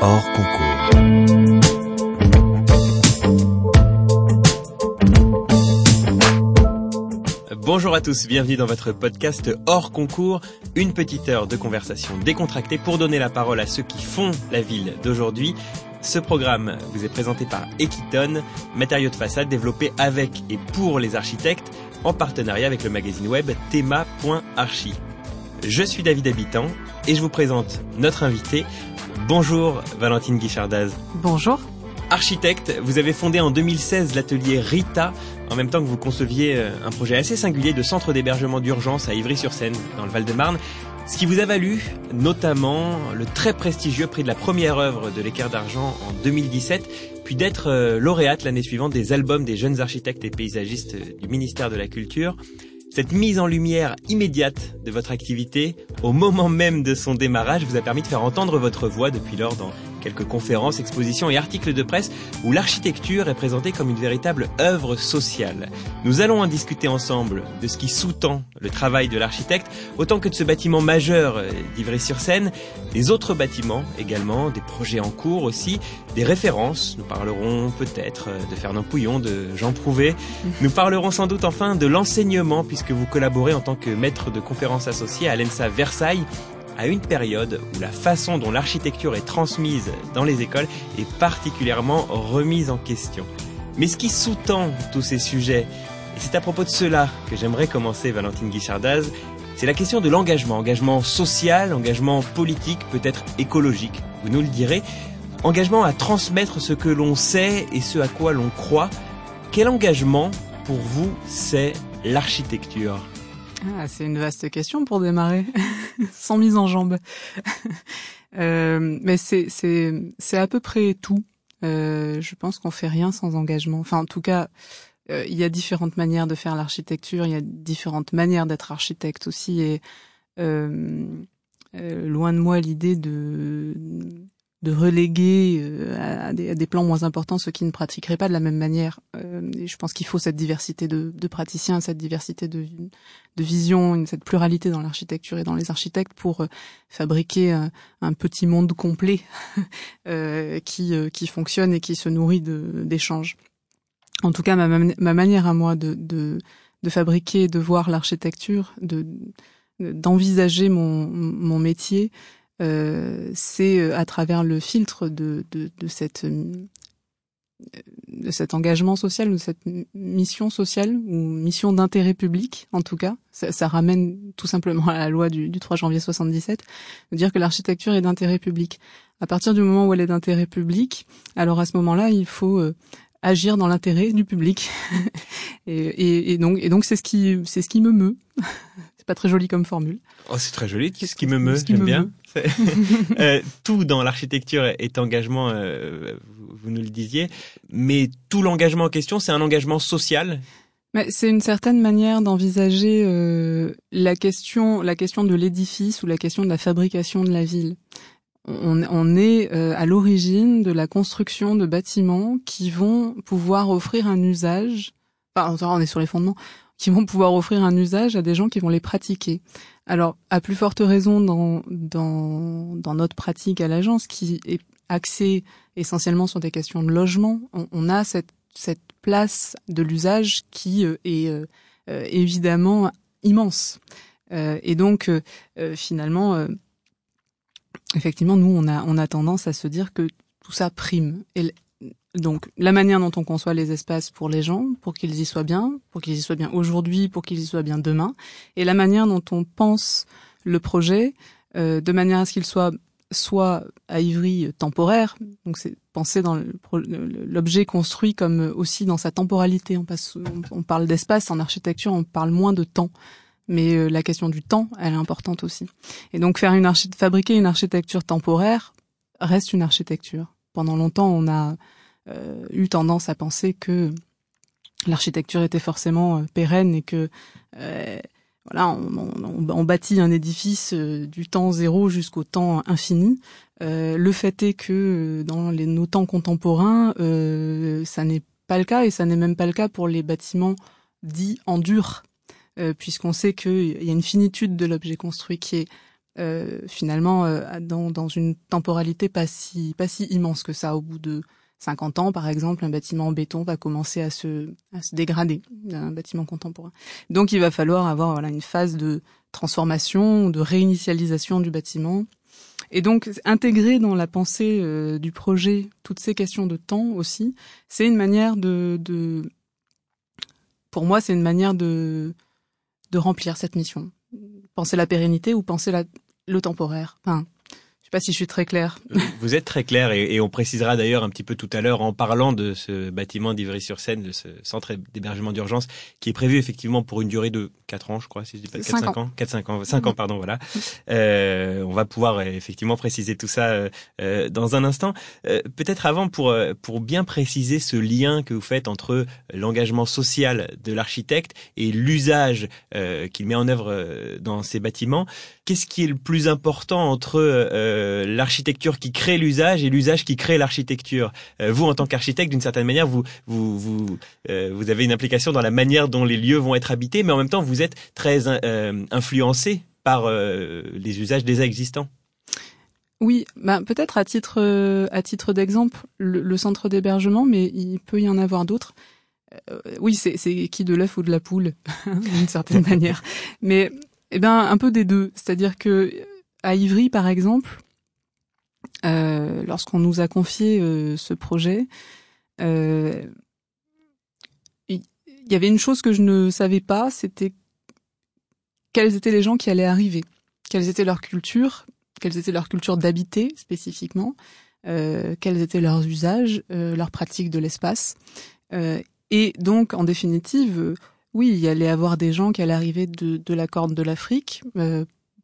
hors concours. Bonjour à tous, bienvenue dans votre podcast hors concours, une petite heure de conversation décontractée pour donner la parole à ceux qui font la ville d'aujourd'hui. Ce programme vous est présenté par Equiton, matériaux de façade développés avec et pour les architectes en partenariat avec le magazine web thema.archi. Je suis David Habitant et je vous présente notre invité. Bonjour Valentine Guichardaz. Bonjour. Architecte, vous avez fondé en 2016 l'atelier Rita en même temps que vous conceviez euh, un projet assez singulier de centre d'hébergement d'urgence à Ivry-sur-Seine, dans le Val-de-Marne, ce qui vous a valu notamment le très prestigieux prix de la première œuvre de l'équerre d'argent en 2017, puis d'être euh, lauréate l'année suivante des albums des jeunes architectes et paysagistes du ministère de la Culture. Cette mise en lumière immédiate de votre activité, au moment même de son démarrage, vous a permis de faire entendre votre voix depuis lors dans quelques conférences, expositions et articles de presse où l'architecture est présentée comme une véritable œuvre sociale. Nous allons en discuter ensemble de ce qui sous-tend le travail de l'architecte, autant que de ce bâtiment majeur d'Ivry-sur-Seine, des autres bâtiments également, des projets en cours aussi, des références. Nous parlerons peut-être de Fernand Pouillon, de Jean Prouvé. Nous parlerons sans doute enfin de l'enseignement puisque vous collaborez en tant que maître de conférences associé à l'ENSA Versailles à une période où la façon dont l'architecture est transmise dans les écoles est particulièrement remise en question. Mais ce qui sous-tend tous ces sujets, et c'est à propos de cela que j'aimerais commencer Valentine Guichardaz, c'est la question de l'engagement, engagement social, engagement politique, peut-être écologique, vous nous le direz, engagement à transmettre ce que l'on sait et ce à quoi l'on croit. Quel engagement pour vous c'est l'architecture? Ah, c'est une vaste question pour démarrer, sans mise en jambe. euh, mais c'est à peu près tout. Euh, je pense qu'on fait rien sans engagement. Enfin, en tout cas, euh, il y a différentes manières de faire l'architecture. Il y a différentes manières d'être architecte aussi. Et euh, euh loin de moi l'idée de de reléguer euh, à, des, à, des, plans moins importants ceux qui ne pratiqueraient pas de la même manière. Euh, et je pense qu'il faut cette diversité de, de, praticiens, cette diversité de, de vision, cette pluralité dans l'architecture et dans les architectes pour euh, fabriquer un, petit monde complet qui, qui fonctionne et qui se nourrit d'échanges. En tout cas, ma, ma, manière à moi de, de, de fabriquer, de voir l'architecture, de d'envisager mon, mon métier, c'est euh, à travers le filtre de, de, de cette euh, de cet engagement social ou cette mission sociale ou mission d'intérêt public en tout cas. Ça, ça, ramène tout simplement à la loi du, du 3 janvier 77 de dire que l'architecture est d'intérêt public. À partir du moment où elle est d'intérêt public alors à ce moment-là il faut euh, agir dans l'intérêt du public. Et, et, et, donc et donc c'est ce qui c'est ce qui me meut pas très joli comme formule oh c'est très joli ce qui me meut j'aime bien euh, tout dans l'architecture est engagement, euh, vous, nous le disiez, mais tout l'engagement en question, c'est un engagement social. C'est une certaine manière d'envisager euh, la question, la question de l'édifice ou la question de la fabrication de la ville. On, on est euh, à l'origine de la construction de bâtiments qui vont pouvoir offrir un usage. Enfin, on est sur les fondements qui vont pouvoir offrir un usage à des gens qui vont les pratiquer. Alors, à plus forte raison dans, dans, dans notre pratique à l'agence, qui est axée essentiellement sur des questions de logement, on, on a cette, cette place de l'usage qui euh, est euh, euh, évidemment immense. Euh, et donc, euh, finalement, effectivement, nous, on a, on a tendance à se dire que tout ça prime. Donc la manière dont on conçoit les espaces pour les gens, pour qu'ils y soient bien, pour qu'ils y soient bien aujourd'hui, pour qu'ils y soient bien demain, et la manière dont on pense le projet euh, de manière à ce qu'il soit soit à Ivry temporaire, donc c'est penser dans l'objet construit comme aussi dans sa temporalité. On, passe, on, on parle d'espace en architecture, on parle moins de temps, mais euh, la question du temps, elle est importante aussi. Et donc faire une fabriquer une architecture temporaire reste une architecture. Pendant longtemps, on a euh, eu tendance à penser que l'architecture était forcément euh, pérenne et que euh, voilà, on, bâtit un édifice du temps zéro jusqu'au temps infini. Euh, le fait est que dans les, nos temps contemporains, euh, ça n'est pas le cas et ça n'est même pas le cas pour les bâtiments dits en dur, euh, puisqu'on sait qu'il y a une finitude de l'objet construit qui est finalement dans, dans une temporalité pas si pas si immense que ça. Au bout de 50 ans, par exemple, un bâtiment en béton va commencer à se, à se dégrader, un bâtiment contemporain. Donc il va falloir avoir voilà, une phase de transformation, de réinitialisation du bâtiment. Et donc intégrer dans la pensée euh, du projet toutes ces questions de temps aussi, c'est une manière de, de pour moi, c'est une manière de, de remplir cette mission. Penser la pérennité ou penser la, le temporaire. Sais pas si je suis très clair. Vous êtes très clair et, on précisera d'ailleurs un petit peu tout à l'heure en parlant de ce bâtiment d'Ivry-sur-Seine, de ce centre d'hébergement d'urgence qui est prévu effectivement pour une durée de 4 ans, je crois, si je dis pas 4 5 ans, 4 5 ans, 5 ans pardon, voilà. Euh, on va pouvoir euh, effectivement préciser tout ça euh, euh dans un instant. Euh, peut-être avant pour pour bien préciser ce lien que vous faites entre l'engagement social de l'architecte et l'usage qu'il met en œuvre dans ces bâtiments. Qu'est-ce qui est le plus important entre euh, l'architecture qui crée l'usage et l'usage qui crée l'architecture? Euh, vous, en tant qu'architecte, d'une certaine manière, vous vous vous, euh, vous avez une implication dans la manière dont les lieux vont être habités, mais en même temps, vous êtes très influencé par les usages déjà existants. Oui, bah, peut-être à titre à titre d'exemple le, centre d'hébergement, mais il peut y en avoir d'autres. oui, c'est qui de l'œuf ou de la poule, d'une certaine manière. Mais eh ben un peu des deux, c'est-à-dire que à Ivry, par exemple, euh, lorsqu'on nous a confié euh, ce projet, euh, il y, avait une chose que je ne savais pas, c'était quels étaient les gens qui allaient arriver, quelles étaient leurs cultures, quelles étaient leurs cultures d'habiter spécifiquement, quels étaient leurs usages, leurs pratiques de l'espace. et donc, en définitive, oui, il y allait avoir des gens qui allaient arriver de, la Corne de l'Afrique,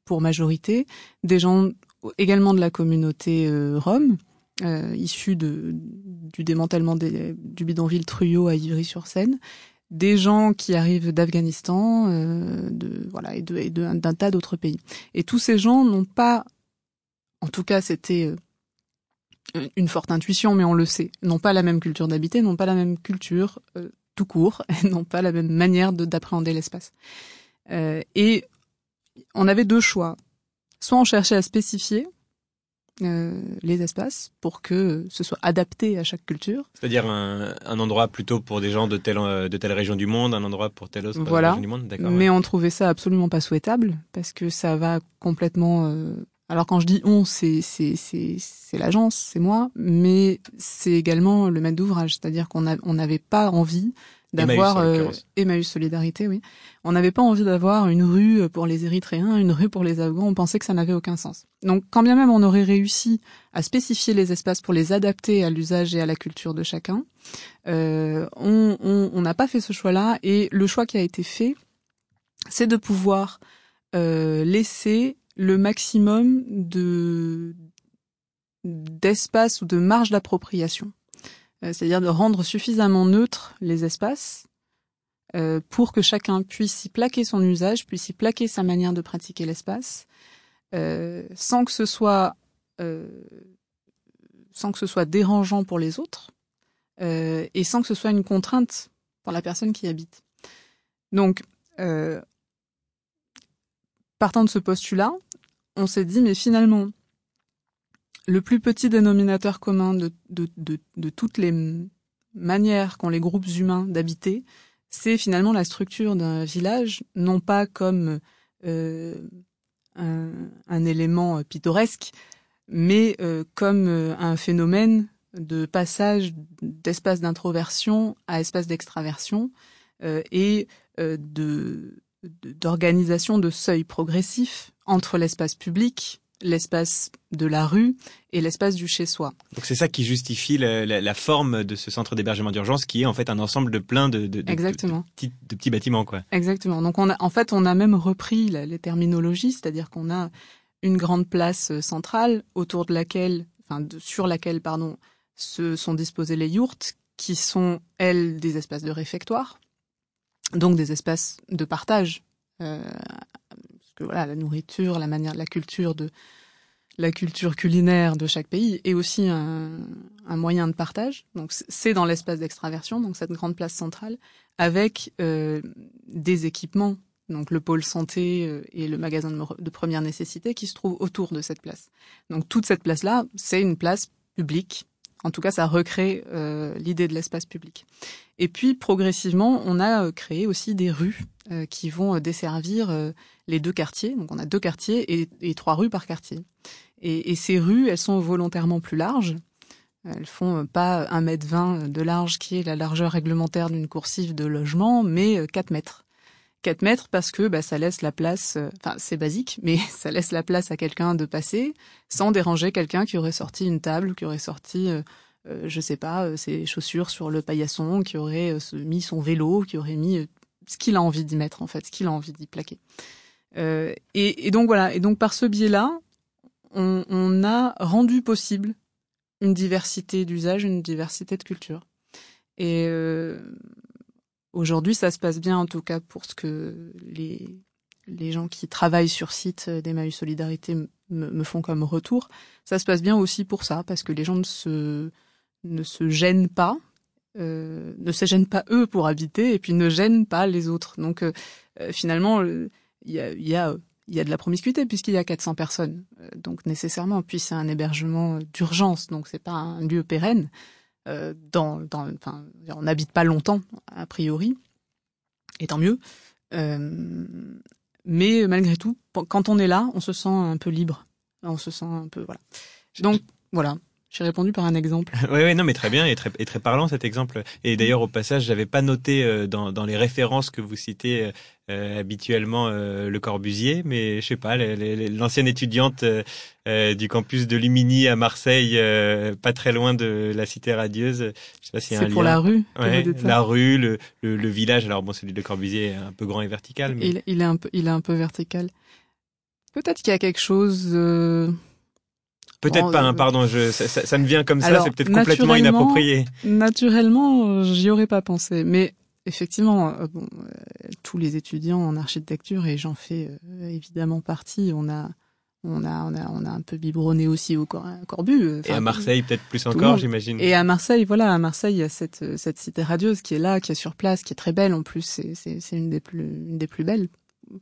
pour majorité, des gens également de la communauté euh, rome, euh, issus du démantèlement du bidonville Truyot à Ivry-sur-Seine, des gens qui arrivent d'Afghanistan, euh, de voilà et de et d'un tas d'autres pays. Et tous ces gens n'ont pas, en tout cas, c'était euh, une forte intuition, mais on le sait, n'ont pas la même culture d'habiter, n'ont pas la même culture euh, tout court, n'ont pas la même manière d'appréhender l'espace. Euh, et on avait deux choix. Soit on cherchait à spécifier euh, les espaces pour que ce soit adapté à chaque culture. C'est-à-dire un, endroit plutôt pour des gens de telle, de telle région du monde, un endroit pour telle autre région du monde. Mais on trouvait ça absolument pas souhaitable parce que ça va complètement. Euh, alors quand je dis on, c'est c'est c'est c'est l'agence, c'est moi, mais c'est également le maître d'ouvrage. C'est-à-dire qu'on on n'avait pas envie d'avoir euh, Emmaüs Solidarité, oui. On n'avait pas envie d'avoir une rue pour les Érythréens, une rue pour les Afghans. On pensait que ça n'avait aucun sens. Donc, quand bien même on aurait réussi à spécifier les espaces pour les adapter à l'usage et à la culture de chacun, euh, on n'a pas fait ce choix-là. Et le choix qui a été fait, c'est de pouvoir euh, laisser le maximum de d'espace ou de marge d'appropriation c'est-à-dire de rendre suffisamment neutres les espaces euh, pour que chacun puisse y plaquer son usage, puisse y plaquer sa manière de pratiquer l'espace, euh, sans que ce soit sans que ce soit dérangeant pour les autres et sans que ce soit une contrainte pour la personne qui habite. Donc, partant de ce postulat, on s'est dit mais finalement le plus petit dénominateur commun de, toutes les manières qu'ont les groupes humains d'habiter, c'est finalement la structure d'un village, non pas comme euh, un, élément pittoresque, mais euh, comme euh, un phénomène de passage d'espace d'introversion à espace d'extraversion euh, et euh, d'organisation de seuils progressifs entre l'espace public l'espace de la rue et l'espace du chez-soi. Donc c'est ça qui justifie la, la, la forme de ce centre d'hébergement d'urgence qui est en fait un ensemble de plein de, de, de, Exactement. de, de petits, bâtiments. quoi. Exactement. Donc on a, en fait on a même repris les terminologies, c'est-à-dire qu'on a une grande place euh, centrale autour de laquelle, enfin sur laquelle pardon, se sont disposées les yourtes qui sont elles des espaces de réfectoire, donc des espaces de partage euh, que voilà, la nourriture, la manière, la culture de la culture culinaire de chaque pays est aussi un, moyen de partage. Donc c'est dans l'espace d'extraversion, donc cette grande place centrale, avec euh, des équipements donc le pôle santé et le magasin de première nécessité qui se trouvent autour de cette place. Donc toute cette place-là, c'est une place publique. En tout cas, ça recrée l'idée de l'espace public. Et puis progressivement, on a créé aussi des rues qui vont desservir les deux quartiers. Donc on a deux quartiers et, trois rues par quartier. Et, ces rues, elles sont volontairement plus larges. Elles font pas 1 mètre 20 de large qui est la largeur réglementaire d'une coursive de logement, mais 4 mètres. 4 mètres parce que bah, ça laisse la place, euh, enfin c'est basique, mais ça laisse la place à quelqu'un de passer sans déranger quelqu'un qui aurait sorti une table, qui aurait sorti, euh, euh, je sais pas, ses chaussures sur le paillasson, qui aurait mis son vélo, qui aurait mis ce qu'il a envie d'y mettre en fait, ce qu'il a envie d'y plaquer. Euh, et, et, donc voilà, et donc par ce biais-là, on, on, a rendu possible une diversité d'usages, une diversité de culture. Et euh, aujourd'hui, ça se passe bien, en tout cas pour ce que les, les gens qui travaillent sur site d'Emmaüs Solidarité me, font comme retour. Ça se passe bien aussi pour ça, parce que les gens ne se, ne se gênent pas, euh, ne se gênent pas eux pour habiter, et puis ne gênent pas les autres. Donc euh, finalement, il y a, y, a, y a de la promiscuité puisqu'il y a 400 personnes. Euh, donc nécessairement, puis c'est un hébergement d'urgence, donc c'est pas un lieu pérenne. Euh, dans, dans, enfin, on n'habite pas longtemps a priori, et tant mieux. Euh, mais malgré tout, quand on est là, on se sent un peu libre. On se sent un peu voilà. Donc voilà, j'ai répondu par un exemple. oui, oui, non, mais très bien et très, et très parlant cet exemple. Et d'ailleurs, au passage, j'avais pas noté euh, dans, dans les références que vous citez euh, habituellement euh, le Corbusier, mais je sais pas, l'ancienne étudiante du campus de Lumini à Marseille, pas très loin de la cité radieuse. Je sais pas un C'est pour la rue. Ouais, la rue, le, le, village. Alors bon, celui de Corbusier est un peu grand et vertical. Mais... Il, il est un peu, il est un peu vertical. Peut-être qu'il y a quelque chose. Peut-être pas, hein, euh, pardon, je, ça, ça, me vient comme ça, c'est peut-être complètement inapproprié. Naturellement, j'y aurais pas pensé, mais effectivement, euh, bon, euh, tous les étudiants en architecture, et j'en fais évidemment partie, on a, on a, on a, on a un peu biberonné aussi au Corbu. et à Marseille, peut-être plus encore, j'imagine. Et à Marseille, voilà, à Marseille, il y a cette, cette cité radieuse qui est là, qui est sur place, qui est très belle en plus. C'est, c'est, c'est une des plus, une des plus belles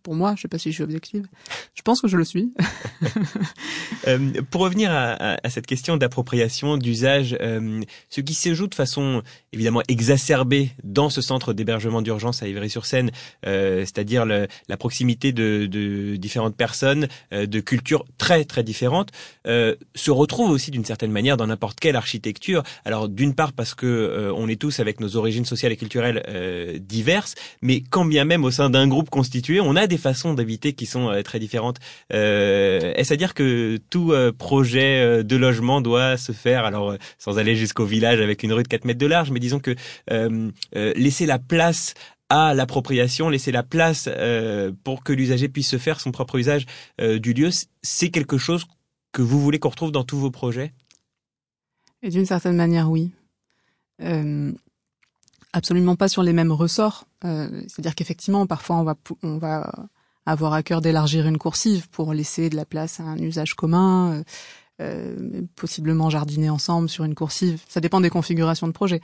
pour moi, je sais pas si je suis objective. Je pense que je le suis. euh, pour revenir à, à, cette question d'appropriation, d'usage, euh, ce qui se joue de façon évidemment exacerbée dans ce centre d'hébergement d'urgence à Ivry-sur-Seine, euh, c'est-à-dire la proximité de, de, différentes personnes euh, de cultures très très différentes, se retrouve aussi d'une certaine manière dans n'importe quelle architecture. Alors d'une part parce que on est tous avec nos origines sociales et culturelles diverses, mais quand bien même au sein d'un groupe constitué, on a des façons d'habiter qui sont euh, très différentes. Euh, Est-ce à dire que tout euh, projet de logement doit se faire, alors sans aller jusqu'au village avec une rue de 4 mètres de large, mais disons que laisser la place à l'appropriation, laisser la place pour que l'usager puisse se faire son propre usage du lieu, c'est quelque chose que vous voulez qu'on retrouve dans tous vos projets? Et d'une certaine manière, oui. Absolument pas sur les mêmes ressorts. Euh, C'est-à-dire qu'effectivement, parfois, on va, on va avoir à cœur d'élargir une coursive pour laisser de la place à un usage commun, euh, euh possiblement jardiner ensemble sur une coursive. Ça dépend des configurations de projet.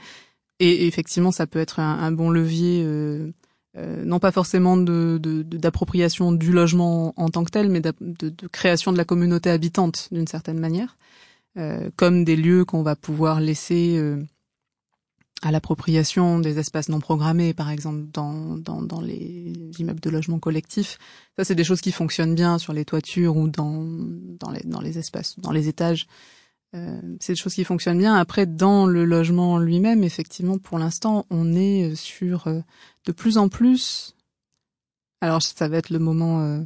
Et, effectivement, ça peut être un, bon levier, euh, non pas forcément d'appropriation du logement en tant que tel, mais de, de création de la communauté habitante d'une certaine manière, comme des lieux qu'on va pouvoir laisser à l'appropriation des espaces non programmés, par exemple dans, dans, dans les immeubles de logement collectif. Ça, c'est des choses qui fonctionnent bien sur les toitures ou dans, dans, les, dans les espaces, dans les étages. Euh, c'est des choses qui fonctionnent bien. Après, dans le logement lui-même, effectivement, pour l'instant, on est sur euh, de plus en plus. Alors, ça va être le moment euh,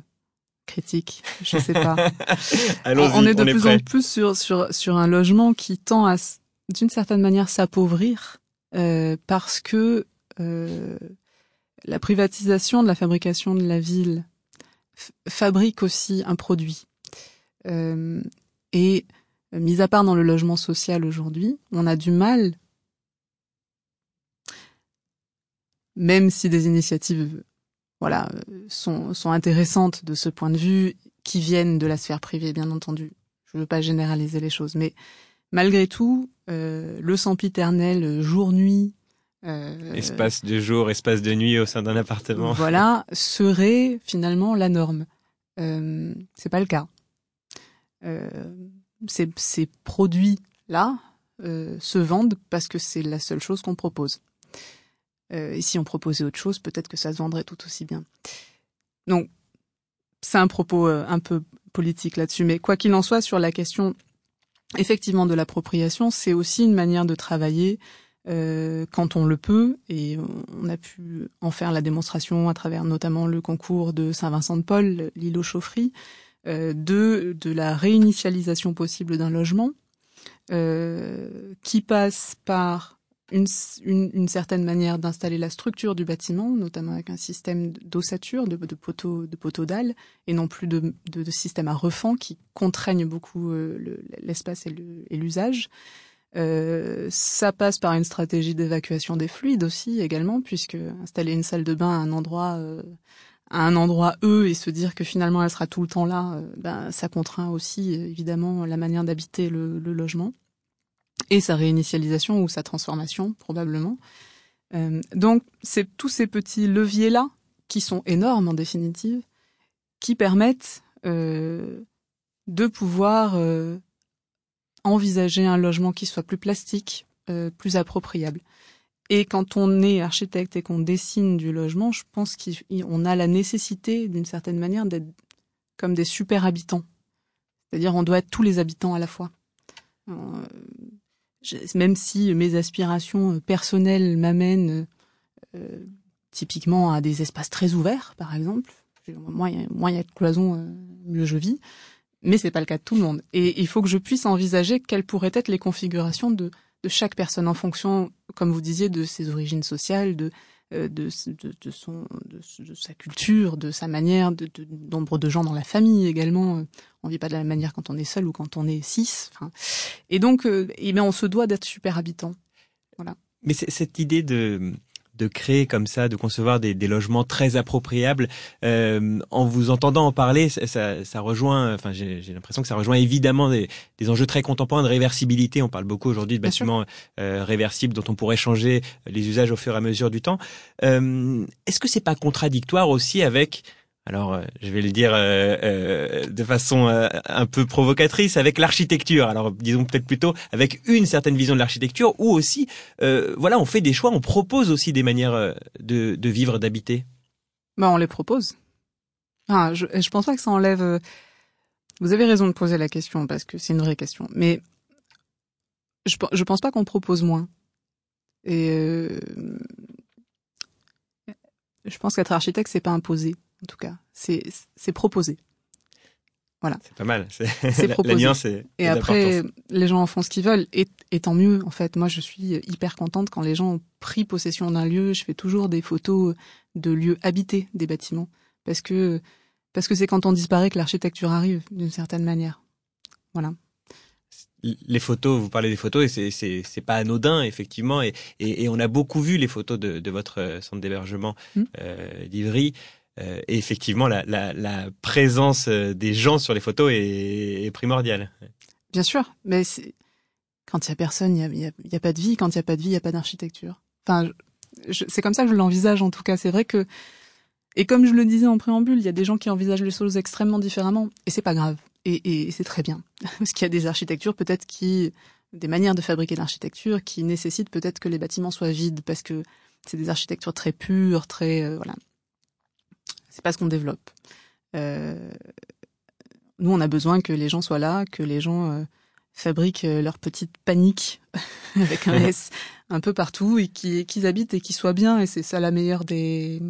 critique, je sais pas. on est de plus en plus sur, sur, sur un logement qui tend à, d'une certaine manière, s'appauvrir euh, parce que euh, la privatisation de la fabrication de la ville fabrique aussi un produit. Euh, et mis à part dans le logement social aujourd'hui, on a du mal, même si des initiatives voilà, sont, sont intéressantes de ce point de vue, qui viennent de la sphère privée, bien entendu. Je ne veux pas généraliser les choses, mais malgré tout, euh, le sempiternel jour-nuit euh, espace de jour, espace de nuit au sein d'un appartement. Voilà, serait finalement la norme. Euh, c'est pas le cas. Euh, ces, ces produits-là euh, se vendent parce que c'est la seule chose qu'on propose. Euh, et si on proposait autre chose, peut-être que ça se vendrait tout aussi bien. Donc, c'est un propos un peu politique là-dessus, mais quoi qu'il en soit, sur la question effectivement de l'appropriation, c'est aussi une manière de travailler euh, quand on le peut, et on a pu en faire la démonstration à travers notamment le concours de Saint-Vincent de Paul, l'île aux euh, de, de la réinitialisation possible d'un logement, euh, qui passe par une, certaine manière d'installer la structure du bâtiment, notamment avec un système d'ossature, de, de poteaux de poteaux dalles, et non plus de, de, système à refend qui contraignent beaucoup euh, l'espace et l'usage. Euh, ça passe par une stratégie d'évacuation des fluides aussi également, puisque installer une salle de bain à un endroit euh, à un endroit eux et se dire que finalement elle sera tout le temps là, euh, ben ça contraint aussi évidemment la manière d'habiter le, logement et sa réinitialisation ou sa transformation probablement. Euh, donc c'est tous ces petits leviers là qui sont énormes en définitive, qui permettent euh, de pouvoir envisager un logement qui soit plus plastique, euh, plus appropriable. Et quand on est architecte et qu'on dessine du logement, je pense qu'on a la nécessité, d'une certaine manière, d'être comme des super habitants. C'est-à-dire, on doit être tous les habitants à la fois. Euh, même si mes aspirations personnelles m'amènent euh, typiquement à des espaces très ouverts, par exemple. Moins il y a de cloisons, euh, mieux je vis mais c'est pas le cas de tout le monde. Et il faut que je puisse envisager quelles pourraient être les configurations de, de chaque personne en fonction, comme vous disiez, de ses origines sociales, de euh, de, de, de, son, de, sa culture, de sa manière, de, nombre de gens dans la famille également. On vit pas de la même manière quand on est seul ou quand on est six. Enfin, et donc, euh, eh bien, on se doit d'être super habitant. Voilà. Mais cette idée de de créer comme ça, de concevoir des, des logements très appropriables. Euh, en vous entendant en parler, ça, ça, rejoint, enfin j'ai l'impression que ça rejoint évidemment des, des, enjeux très contemporains de réversibilité. On parle beaucoup aujourd'hui de bâtiments euh, réversibles dont on pourrait changer les usages au fur et à mesure du temps. Euh, Est-ce que c'est pas contradictoire aussi avec alors euh, je vais le dire euh, euh, de façon un peu provocatrice, avec l'architecture. Alors disons peut-être plutôt avec une certaine vision de l'architecture, ou aussi, voilà, on fait des choix, on propose aussi des manières de, vivre, d'habiter. Ben on les propose. Ah, je, je pense pas que ça enlève. Vous avez raison de poser la question parce que c'est une vraie question, mais je, je pense pas qu'on propose moins. Et je pense qu'être architecte, c'est pas imposé en tout cas. C'est proposé. Voilà. C'est pas mal. C'est proposé. La c'est et après, les gens en font ce qu'ils veulent. Et, et, tant mieux, en fait. Moi, je suis hyper contente quand les gens ont pris possession d'un lieu. Je fais toujours des photos de lieux habités des bâtiments. Parce que parce que c'est quand on disparaît que l'architecture arrive, d'une certaine manière. Voilà les photos, vous parlez des photos et c'est c'est c'est pas anodin effectivement et, et, et on a beaucoup vu les photos de, de votre centre d'hébergement mmh. euh, d'Ivry euh, et effectivement, la, la, la, présence euh, des gens sur les photos est, est primordiale. Bien sûr, mais quand il y a personne, il y a, y a, pas de vie. Quand il y a pas de vie, il y a pas d'architecture. Enfin, c'est comme ça que je l'envisage en tout cas. C'est vrai que, et comme je le disais en préambule, il y a des gens qui envisagent les choses extrêmement différemment, et c'est pas grave. Et, et c'est très bien, parce qu'il y a des architectures peut-être qui, des manières de fabriquer l'architecture qui nécessitent peut-être que les bâtiments soient vides, parce que c'est des architectures très pures, très euh, voilà. C'est pas ce qu'on développe. Euh, nous, on a besoin que les gens soient là, que les gens euh, fabriquent euh, leur petite panique avec un S un peu partout et qu'ils habitent et qu'ils soient bien. Et c'est ça la meilleure des.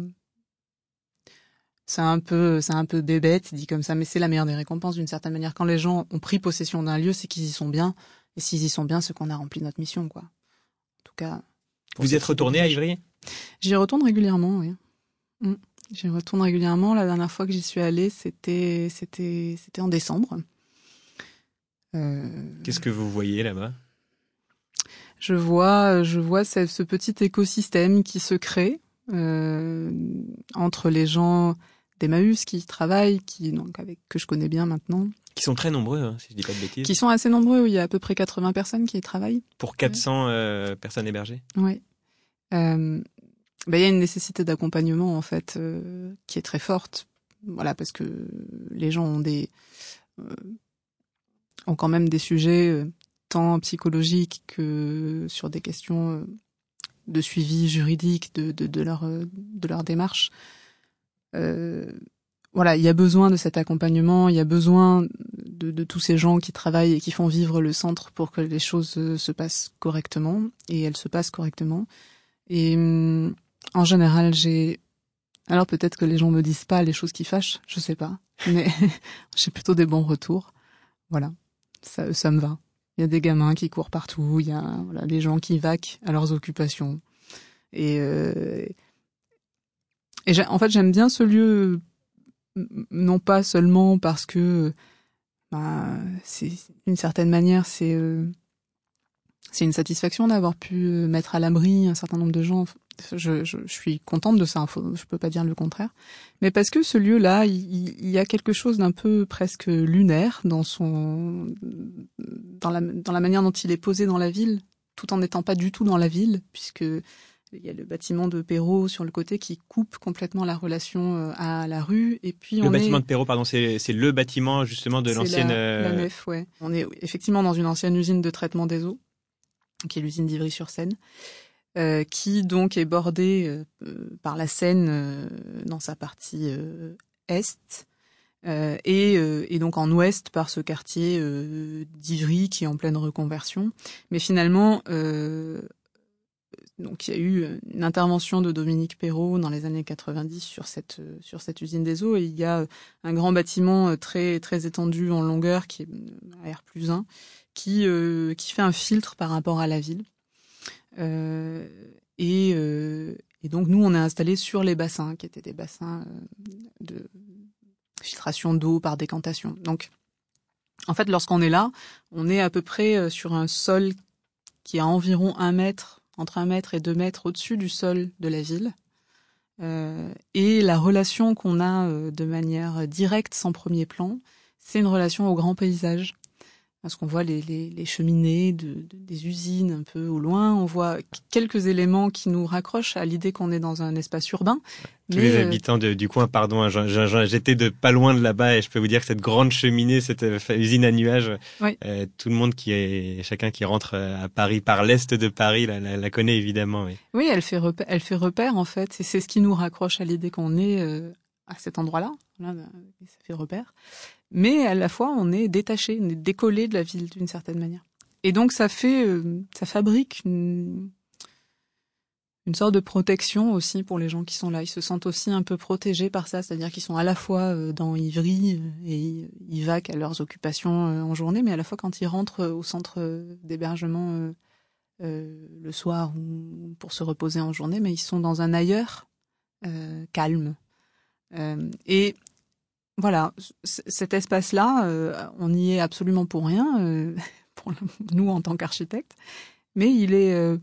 C'est un peu, c'est un peu bébête dit comme ça, mais c'est la meilleure des récompenses d'une certaine manière. Quand les gens ont pris possession d'un lieu, c'est qu'ils y sont bien. Et s'ils y sont bien, c'est qu'on a rempli notre mission, quoi. En tout cas. Vous êtes retourné à Ivry? J'y retourne régulièrement, oui. Mm. J'y retourne régulièrement. La dernière fois que j'y suis allée, c'était c'était c'était en décembre. Euh... Qu'est-ce que vous voyez là-bas? Je vois je vois ce, ce, petit écosystème qui se crée euh, entre les gens d'Emmaüs qui travaillent, qui donc avec que je connais bien maintenant. Qui sont très nombreux, hein, si je dis pas de bêtises. Qui sont assez nombreux. Il y a à peu près 80 personnes qui y travaillent. Pour 400 ouais. euh, personnes hébergées? Oui. euh, bah, il y a une nécessité d'accompagnement en fait qui est très forte. Voilà, parce que les gens ont des ont quand même des sujets tant psychologiques que sur des questions de suivi juridique de, de, de leur de leur démarche. Euh, voilà, il y a besoin de cet accompagnement, il y a besoin de, de, tous ces gens qui travaillent et qui font vivre le centre pour que les choses euh, se passent correctement et elles se passent correctement. Et hum, en général, j'ai alors peut-être que les gens me disent pas les choses qui fâchent, je sais pas, mais j'ai plutôt des bons retours. Voilà, ça, me va. Il y a des gamins qui courent partout, il y a des gens qui vaquent à leurs occupations. Et, euh, en fait, j'aime bien ce lieu non pas seulement parce que bah, c'est d'une certaine manière c'est euh, c'est une satisfaction d'avoir pu euh, mettre à l'abri un certain nombre de gens. Je, je, je suis contente de ça, je peux pas dire le contraire. Mais parce que ce lieu-là, il, il, y a quelque chose d'un peu presque lunaire dans son dans la dans la manière dont il est posé dans la ville, tout en n'étant pas du tout dans la ville, puisque il y a le bâtiment de Perrault sur le côté qui coupe complètement la relation euh, à la rue. Et puis le bâtiment de Perrault, pardon, c'est le bâtiment justement de l'ancienne. La, la, euh, nef, ouais. On est effectivement dans une ancienne usine de traitement des eaux, qui est l'usine d'Ivry-sur-Seine. Euh, qui donc est bordée euh, par la Seine euh, dans sa partie est et, et, donc en ouest par ce quartier d'Ivry qui est en pleine reconversion. Mais finalement, donc il y a eu une intervention de Dominique Perrault dans les années 90 sur cette sur cette usine des eaux et il y a un grand bâtiment très très étendu en longueur qui est R plus 1 qui euh, qui fait un filtre par rapport à la ville. Euh, et, euh, et donc nous on est installé sur les bassins qui étaient des bassins euh, de filtration d'eau par décantation. Donc en fait lorsqu'on est là, on est à peu près sur un sol qui a environ un mètre entre un mètre et deux mètres au-dessus du sol de la ville. Et la relation qu'on a de manière directe, sans premier plan, c'est une relation au grand paysage parce qu'on voit les, les, les cheminées de, de, des usines un peu au loin, on voit quelques éléments qui nous raccrochent à l'idée qu'on est dans un espace urbain. Tous les euh, habitants de, du coin, pardon, hein, j'étais de pas loin de là-bas et je peux vous dire que cette grande cheminée, cette euh, usine à nuages, oui. euh, tout le monde qui est, chacun qui rentre euh, à Paris par l'est de Paris, la, la, la connaît évidemment. Oui, oui elle fait repère, elle fait repère en fait, et c'est ce qui nous raccroche à l'idée qu'on est euh, à cet endroit-là. Là, bah, ça fait repère mais à la fois on est détaché, on est décollé de la ville d'une certaine manière. Et donc ça fait, euh, ça fabrique une, sorte de protection aussi pour les gens qui sont là. Ils se sentent aussi un peu protégés par ça, c'est-à-dire qu'ils sont à la fois euh, dans Ivry euh, et vaquent à leurs occupations en journée, mais à la fois quand ils rentrent au centre d'hébergement le soir ou pour se reposer en journée, mais ils sont dans un ailleurs calme. Euh, et voilà, cet espace-là, euh, on n'y est absolument pour rien, euh, pour nous en tant qu'architectes, mais il est,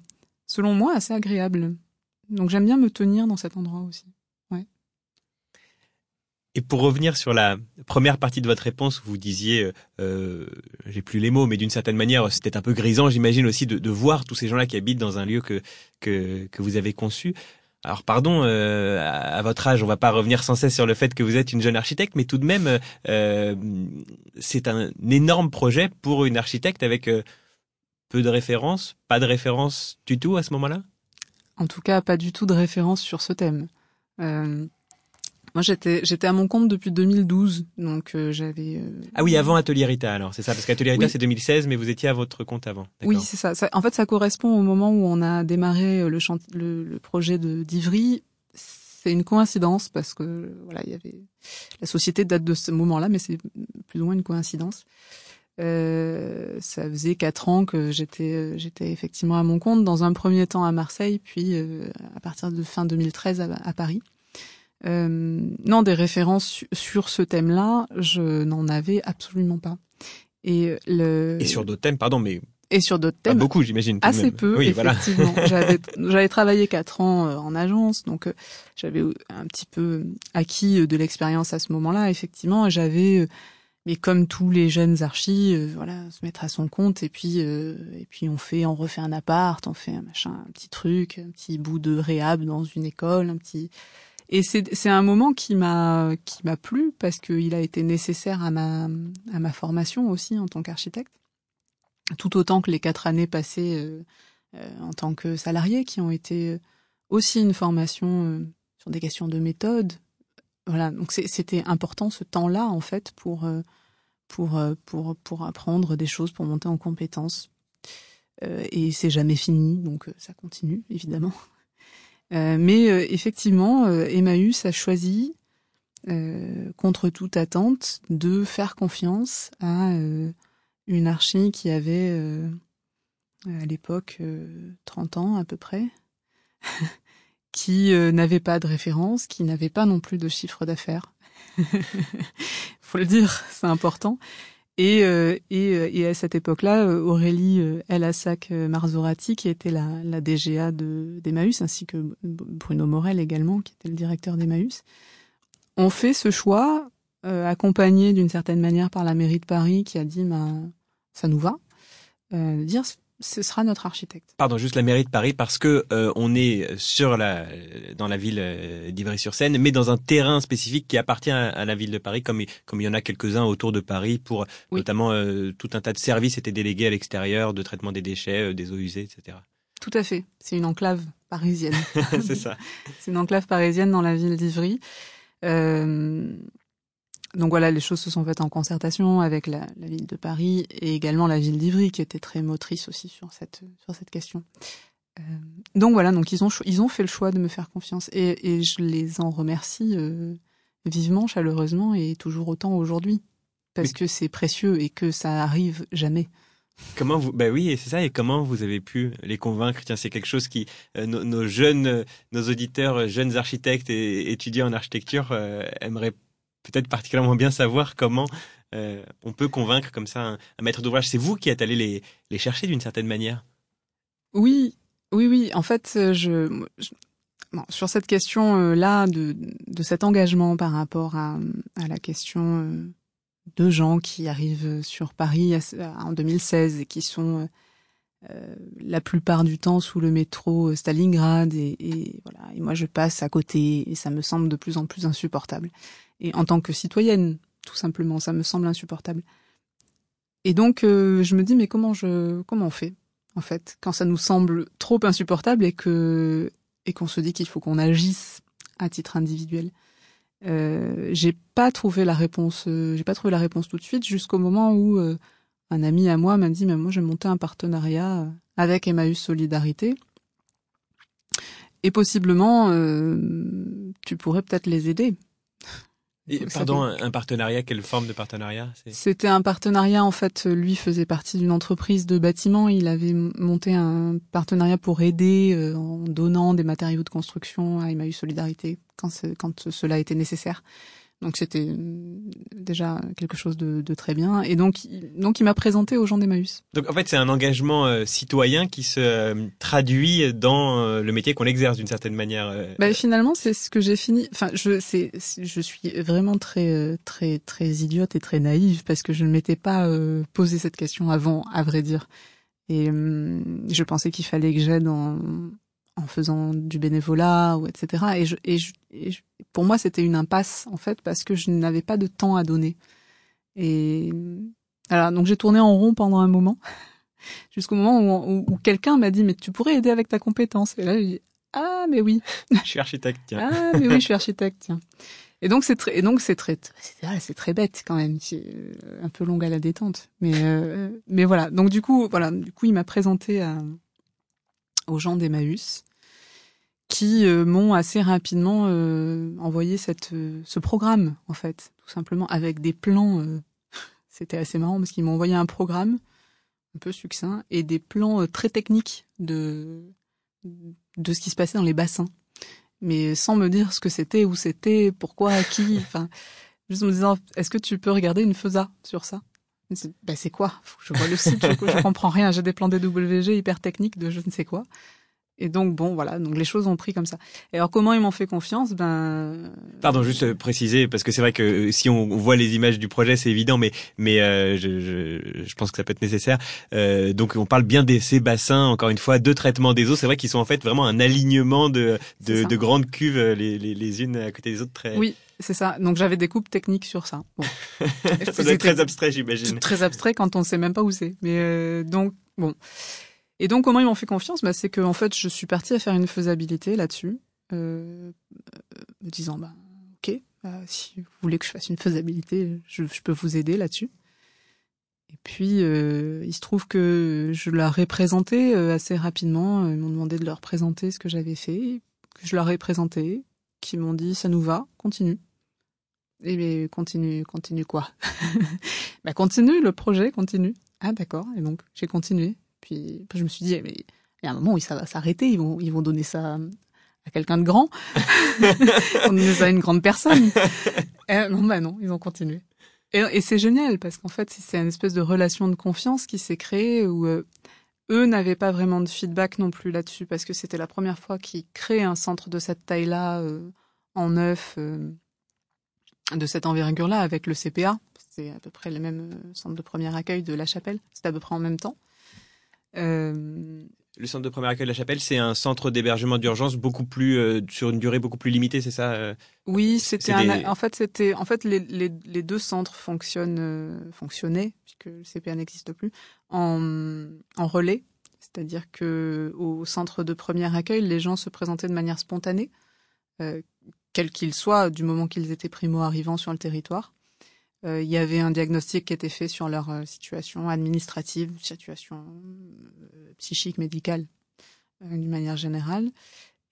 selon moi, assez agréable. Donc j'aime bien me tenir dans cet endroit aussi. Ouais. Et pour revenir sur la première partie de votre réponse, vous disiez, j'ai plus les mots, mais d'une certaine manière, c'était un peu grisant, j'imagine aussi, de, voir tous ces gens-là qui habitent dans un lieu que, que vous avez conçu. Alors pardon, euh, à votre âge, on va pas revenir sans cesse sur le fait que vous êtes une jeune architecte, mais tout de même, euh, c'est un énorme projet pour une architecte avec euh, peu de références, pas de références du tout à ce moment-là? En tout cas, pas du tout de références sur ce thème. Euh, moi, j'étais j'étais à mon compte depuis 2012, donc euh, j'avais. Euh... Ah oui, avant Atelier Rita, alors c'est ça, parce qu'Atelier Rita oui. c'est 2016, mais vous étiez à votre compte avant. Oui, c'est ça. ça. En fait, ça correspond au moment où on a démarré le, chant... le, le projet de d'Ivry. C'est une coïncidence parce que voilà, il y avait la société date de ce moment-là, mais c'est plus ou moins une coïncidence. Euh, ça faisait quatre ans que j'étais j'étais effectivement à mon compte dans un premier temps à Marseille puis euh, à partir de fin 2013 à, à Paris. Euh, non, des références sur ce thème-là, je n'en avais absolument pas. Et le. Et sur d'autres thèmes, pardon, mais. Et sur d'autres thèmes. Pas beaucoup, j'imagine. Assez même. peu, oui, effectivement. Voilà. j'avais, travaillé quatre ans euh, en agence, donc euh, j'avais un petit peu acquis de l'expérience à ce moment-là. Effectivement, j'avais mais comme tous les jeunes archis, euh, voilà, se mettre à son compte et puis euh, et puis on fait, on refait un appart, on fait un machin, un petit truc, un petit bout de réhab dans une école, un petit. Et c'est un moment qui m'a qui m'a plu parce qu'il a été nécessaire à ma à ma formation aussi en tant qu'architecte, tout autant que les quatre années passées euh, en tant que salarié qui ont été aussi une formation sur des questions de méthode, voilà, donc c'était important ce temps-là en fait pour euh, pour euh, pour pour apprendre des choses, pour monter en compétences. Euh, et c'est jamais fini, donc ça continue évidemment. Mais effectivement, Emmaüs a choisi, contre toute attente, de faire confiance à une archi qui avait à l'époque 30 ans à peu près, qui euh, n'avait pas de référence, qui n'avait pas non plus de chiffre d'affaires. Faut le dire, c'est important. Et, euh, euh, et, à cette époque-là, Aurélie El Assac Marzorati, qui était la, DGA d'Emmaüs, ainsi que Bruno Morel également, qui était le directeur d'Emmaüs, ont fait ce choix, accompagné d'une certaine manière par la mairie de Paris, qui a dit bah, ça nous va, de dire ce sera notre architecte. Pardon, juste la mairie de Paris parce que euh, on est sur la dans la ville euh, d'Ivry-sur-Seine, mais dans un terrain spécifique qui appartient à, la ville de Paris, comme comme il y en a quelques-uns autour de Paris pour notamment euh, tout un tas de services étaient délégués à l'extérieur, de traitement des déchets, des eaux usées, etc. Tout à fait. C'est une enclave parisienne. C'est ça. C'est une enclave parisienne dans la ville d'Ivry. Euh, donc voilà, les choses se sont faites en concertation avec la, la ville de Paris et également la ville d'Ivry qui était très motrice aussi sur cette sur cette question. Euh, donc voilà, donc ils ont ils ont fait le choix de me faire confiance et, et je les en remercie euh, vivement, chaleureusement et toujours autant aujourd'hui parce que c'est précieux et que ça arrive jamais. Comment vous Ben oui, c'est ça. Et comment vous avez pu les convaincre? Tiens, c'est quelque chose qui euh, nos, jeunes, nos auditeurs, jeunes architectes et étudiants en architecture euh, aimeraient peut-être particulièrement bien savoir comment euh, on peut convaincre comme ça un, maître d'ouvrage. C'est vous qui êtes allé les, les chercher d'une certaine manière? Oui, oui, oui. En fait, euh, je, sur cette question-là de, de cet engagement par rapport à, la question euh, de gens qui arrivent sur Paris en 2016 et qui sont euh, la plupart du temps sous le métro Stalingrad et, voilà et moi je passe à côté et ça me semble de plus en plus insupportable et en tant que citoyenne, tout simplement, ça me semble insupportable. Et donc, euh, je me dis, mais comment je, comment on fait, en fait, quand ça nous semble trop insupportable et que, et qu'on se dit qu'il faut qu'on agisse à titre individuel? Euh, j'ai pas trouvé la réponse, euh, j'ai pas trouvé la réponse tout de suite jusqu'au moment où euh, un ami à moi m'a dit, mais moi, j'ai monté un partenariat avec Emmaüs Solidarité. Et possiblement, tu pourrais peut-être les aider pardon, un partenariat, quelle forme de partenariat C'était un partenariat, en fait, lui faisait partie d'une entreprise de bâtiment, il avait monté un partenariat pour aider euh, en donnant des matériaux de construction à Emmaüs Solidarité quand, quand cela était nécessaire. Donc c'était euh, déjà quelque chose de, de, très bien. Et donc, donc il m'a présenté aux gens d'Emmaüs. Donc en fait, c'est un engagement euh, citoyen qui se euh, traduit dans le métier qu'on exerce d'une certaine manière. Bah, finalement, c'est ce que j'ai fini. Enfin, je, c'est, je suis vraiment très, très, très idiote et très naïve parce que je ne m'étais pas posé cette question avant, à vrai dire. Et hum, je pensais qu'il fallait que j'aide en, en faisant du bénévolat ou etc. Et, je, et, je, pour moi, c'était une impasse en fait parce que je n'avais pas de temps à donner. Et alors donc j'ai tourné en rond pendant un moment, jusqu'au moment où, où, quelqu'un m'a dit mais tu pourrais aider avec ta compétence. Et là j'ai dit ah mais oui. je suis architecte. Tiens. Ah mais oui, je suis architecte. Tiens. Et donc c'est très, et donc c'est très, c'est très bête quand même, c'est un peu long à la détente. Mais euh, mais voilà. Donc du coup voilà, du coup il m'a présenté à aux gens d'Emmaüs qui euh, m'ont assez rapidement euh, envoyé cette, euh, ce programme, en fait, tout simplement, avec des plans. C'était assez marrant parce qu'ils m'ont envoyé un programme un peu succinct et des plans très techniques de, de ce qui se passait dans les bassins. Mais sans me dire ce que c'était, où c'était, pourquoi, à qui. Enfin, juste me disant, est-ce que tu peux regarder une FESA sur ça? Ben c'est quoi? Je vois le site, je, je comprends rien. J'ai des plans DWG hyper techniques de je ne sais quoi. Et donc bon, voilà, donc les choses ont pris comme ça. Et alors comment ils m'ont fait confiance Ben. Pardon, juste préciser parce que c'est vrai que euh, si on voit les images du projet, c'est évident, mais mais euh, je, je, je, pense que ça peut être nécessaire. Euh, donc on parle bien de ces bassins, encore une fois, de traitement des eaux. C'est vrai qu'ils sont en fait vraiment un alignement de de, de grandes cuves les, les, les unes à côté des autres. Très... Oui, c'est ça. Donc j'avais des coupes techniques sur ça. Bon. ça doit être très abstrait, j'imagine. Très abstrait quand on sait même pas où c'est. Mais euh, donc bon. Et donc, comment ils m'ont fait confiance? Bah, C'est que en fait, je suis partie à faire une faisabilité là-dessus, euh, me disant, bah, ok, bah, si vous voulez que je fasse une faisabilité, je, peux vous aider là-dessus. Et puis, euh, il se trouve que je leur ai présenté euh, assez rapidement. Ils m'ont demandé de leur présenter ce que j'avais fait, que je leur ai présenté, qui m'ont dit, ça nous va, continue. Et mais continue, continue quoi? Bah continue le projet, continue. Ah d'accord. Et donc j'ai continué. Puis je me suis dit, mais il y a un moment où ça va s'arrêter, ils vont, ils vont donner ça à quelqu'un de grand. ils vont donner ça à une grande personne. Et non, bah non, ils ont continué. Et, et c'est génial parce qu'en fait, c'est une espèce de relation de confiance qui s'est créée où euh, eux n'avaient pas vraiment de feedback non plus là-dessus parce que c'était la première fois qu'ils créaient un centre de cette taille-là euh, en neuf, euh, de cette envergure-là avec le CPA. C'est à peu près le même centre de premier accueil de La Chapelle. C'était à peu près en même temps. Euh... Le centre de premier accueil de la Chapelle, c'est un centre d'hébergement d'urgence beaucoup plus euh, sur une durée beaucoup plus limitée, c'est ça euh? Oui, c'était en fait c'était en fait les, les, les, deux centres fonctionnent euh, fonctionnaient puisque le CPA n'existe plus en, en relais, c'est-à-dire que au centre de premier accueil, les gens se présentaient de manière spontanée, quels qu'ils soient, du moment qu'ils étaient primo arrivants sur le territoire. Euh, il y avait un diagnostic qui était fait sur leur euh, situation administrative, situation euh, psychique, médicale, d'une manière générale.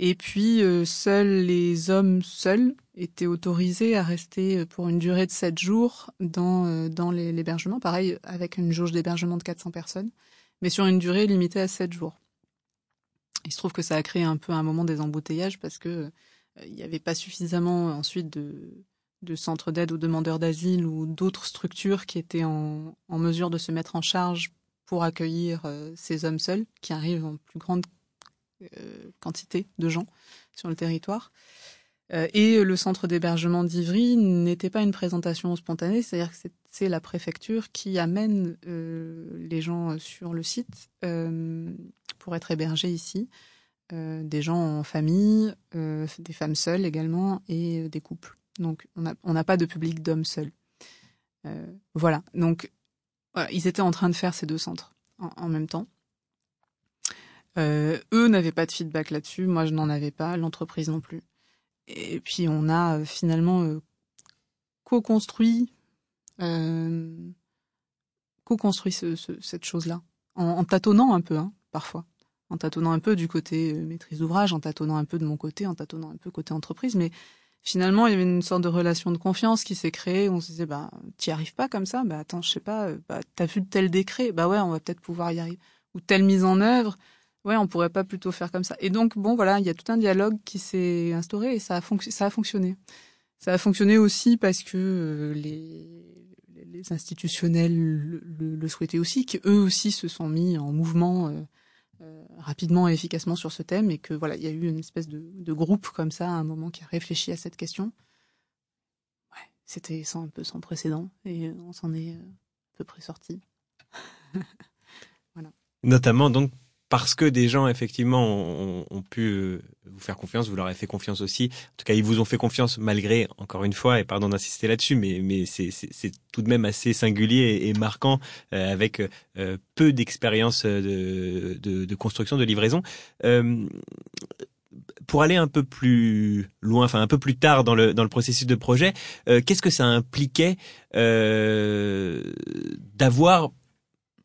Et puis, seuls les hommes seuls étaient autorisés à rester pour une durée de sept jours dans, dans l'hébergement, pareil, avec une jauge d'hébergement de 400 personnes, mais sur une durée limitée à sept jours. Il se trouve que ça a créé un peu un moment des embouteillages parce que il n'y avait pas suffisamment ensuite de, de centres d'aide aux demandeurs d'asile ou d'autres structures qui étaient en, mesure de se mettre en charge pour accueillir euh, ces hommes seuls qui arrivent en plus grande euh, quantité de gens sur le territoire. Euh, et le centre d'hébergement d'Ivry n'était pas une présentation spontanée, c'est-à-dire que c'est la préfecture qui amène les gens sur le site pour être hébergés ici. des gens en famille, des femmes seules également et des couples. Donc, on n'a pas de public d'hommes seuls. Euh, voilà. Donc, ils étaient en train de faire ces deux centres en, même temps. Euh, eux n'avaient pas de feedback là-dessus. Moi, je n'en avais pas. L'entreprise non plus. Et puis, on a euh, finalement co-construit, co-construit cette chose-là en, tâtonnant un peu, hein, parfois en tâtonnant un peu du côté maîtrise d'ouvrage, en tâtonnant un peu de mon côté, en tâtonnant un peu côté entreprise, mais finalement, il y avait une sorte de relation de confiance qui s'est créée. On se disait, bah, t'y arrives pas comme ça. Bah, attends, je sais pas. Bah, t'as vu tel décret. Bah ouais, on va peut-être pouvoir y arriver. Ou telle mise en œuvre. Ouais, on pourrait pas plutôt faire comme ça. Et donc, bon, voilà, il y a tout un dialogue qui s'est instauré et ça a, fonctionné. Ça a fonctionné aussi parce que euh, les, institutionnels le, le, souhaitaient aussi, qu'eux aussi se sont mis en mouvement. Euh, euh, rapidement et efficacement sur ce thème et que voilà, il y a eu une espèce de, de, groupe comme ça à un moment qui a réfléchi à cette question. Ouais, c'était sans, un peu sans précédent et on s'en est euh, à peu près sorti. voilà. Notamment donc parce que des gens effectivement ont, ont, pu euh, vous faire confiance, vous leur avez fait confiance aussi. En tout cas, ils vous ont fait confiance malgré, encore une fois, et pardon d'insister là-dessus, mais, mais c'est tout de même assez singulier et, marquant euh, avec euh, peu d'expérience de, de, de, construction, de livraison. pour aller un peu plus loin, enfin un peu plus tard dans le dans le processus de projet, qu'est-ce que ça impliquait d'avoir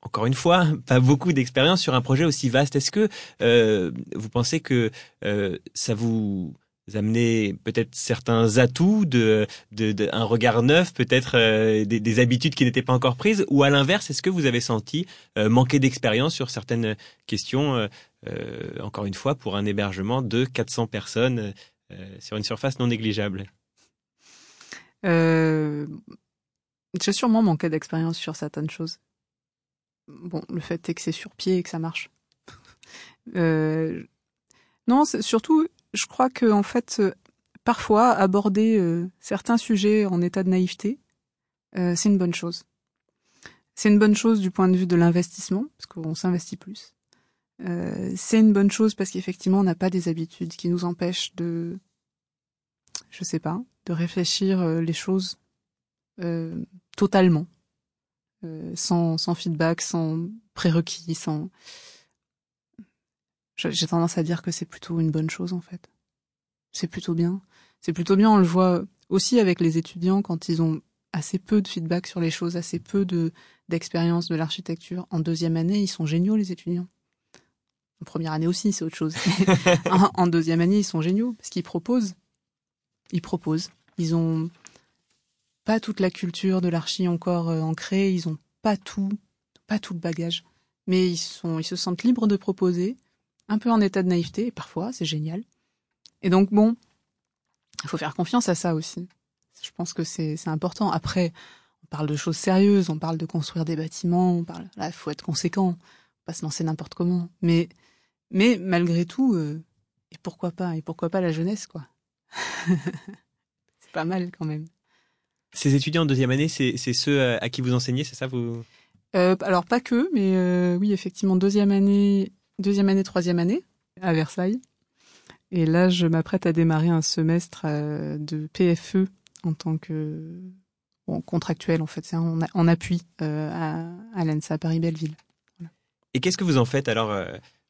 encore une fois, pas beaucoup d'expérience sur un projet aussi vaste. Est-ce que euh, vous pensez que euh, ça vous amenait peut-être certains atouts, de, de, un regard neuf, peut-être euh, des, habitudes qui n'étaient pas encore prises, ou à l'inverse, est-ce que vous avez senti manquer d'expérience sur certaines questions, encore une fois, pour un hébergement de 400 personnes sur une surface non négligeable? J'ai sûrement manqué d'expérience sur certaines choses. Bon, le fait est que c'est sur pied et que ça marche. Euh, Non, surtout, je crois que en fait, parfois aborder certains sujets en état de naïveté, c'est une bonne chose. C'est une bonne chose du point de vue de l'investissement, parce qu'on s'investit plus. Euh, c'est une bonne chose parce qu'effectivement, on n'a pas des habitudes qui nous empêchent de, je sais pas, de réfléchir euh, les choses euh, totalement, sans, sans feedback, sans prérequis, sans. J'ai tendance à dire que c'est plutôt une bonne chose en fait. C'est plutôt bien. C'est plutôt bien. On le voit aussi avec les étudiants quand ils ont assez peu de feedback sur les choses, assez peu de d'expérience de l'architecture. En deuxième année, ils sont géniaux les étudiants. En première année aussi, c'est autre chose. en, deuxième année, ils sont géniaux parce qu'ils proposent. Ils proposent. Ils ont pas toute la culture de l'archi encore euh, ancrée. Ils ont pas tout, pas tout le bagage. Mais ils sont, ils se sentent libres de proposer, un peu en état de naïveté. Et parfois, c'est génial. Et donc bon, il faut faire confiance à ça aussi. Je pense que c'est important. Après, on parle de choses sérieuses, on parle de construire des bâtiments, on parle. Là, faut être conséquent, pas se lancer n'importe comment. Mais, mais malgré tout, euh, et pourquoi pas Et pourquoi pas la jeunesse, quoi C'est pas mal quand même. Ces étudiants en deuxième année, c'est ceux à qui vous enseignez, c'est ça vous? Euh, Alors pas que, mais euh, oui, effectivement, deuxième année, deuxième année, troisième année à Versailles. Et là, je m'apprête à démarrer un semestre de PFE en tant que contractuel en fait, c'est en, appui euh, à, à l'ENSA Paris-Belleville. Et qu'est-ce que vous en faites alors euh,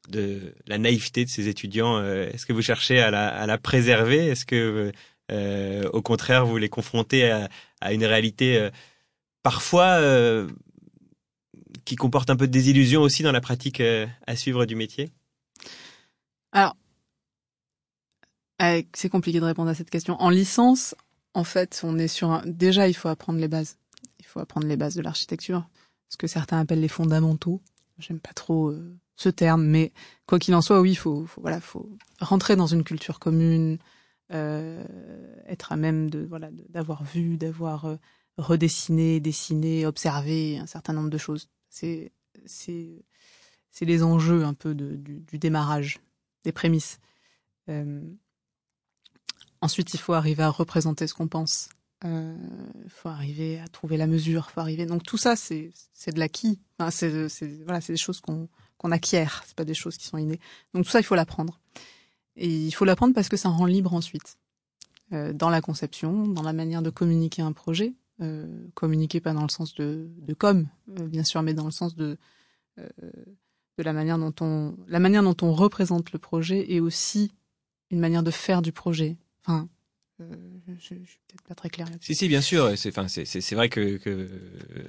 de la naïveté de ces étudiants euh, Est-ce que vous cherchez à la, préserver? Est-ce que au contraire vous les confrontez à, une réalité parfois qui comporte un peu de désillusion aussi dans la pratique à suivre du métier Alors, c'est compliqué de répondre à cette question. En licence, en fait, on est sur un... déjà il faut apprendre les bases. Il faut apprendre les bases de l'architecture, ce que certains appellent les fondamentaux. J'aime pas trop euh, ce terme, mais quoi qu'il en soit, oui, il faut, voilà, faut rentrer dans une culture commune, euh, être à même de voilà d'avoir vu, d'avoir euh, redessiné, dessiné, observé un certain nombre de choses. C'est c'est c'est les enjeux un peu de, du, démarrage, des prémices. Euh, Ensuite, il faut arriver à représenter ce qu'on pense. Il euh, faut arriver à trouver la mesure. Faut arriver. Donc tout ça, c'est c'est de l'acquis. Enfin, c'est voilà, c'est des choses qu'on qu'on acquiert. C'est pas des choses qui sont innées. Donc tout ça, il faut l'apprendre. Et il faut l'apprendre parce que ça rend libre ensuite. Euh, dans la conception, dans la manière de communiquer un projet. Euh, communiquer pas dans le sens de, de com, euh, bien sûr, mais dans le sens de de la manière dont on la manière dont on représente le projet et aussi une manière de faire du projet, Enfin, euh, je, je, suis peut-être pas très clair. Si, si, bien sûr. C'est, enfin, c'est, c'est, vrai que, que,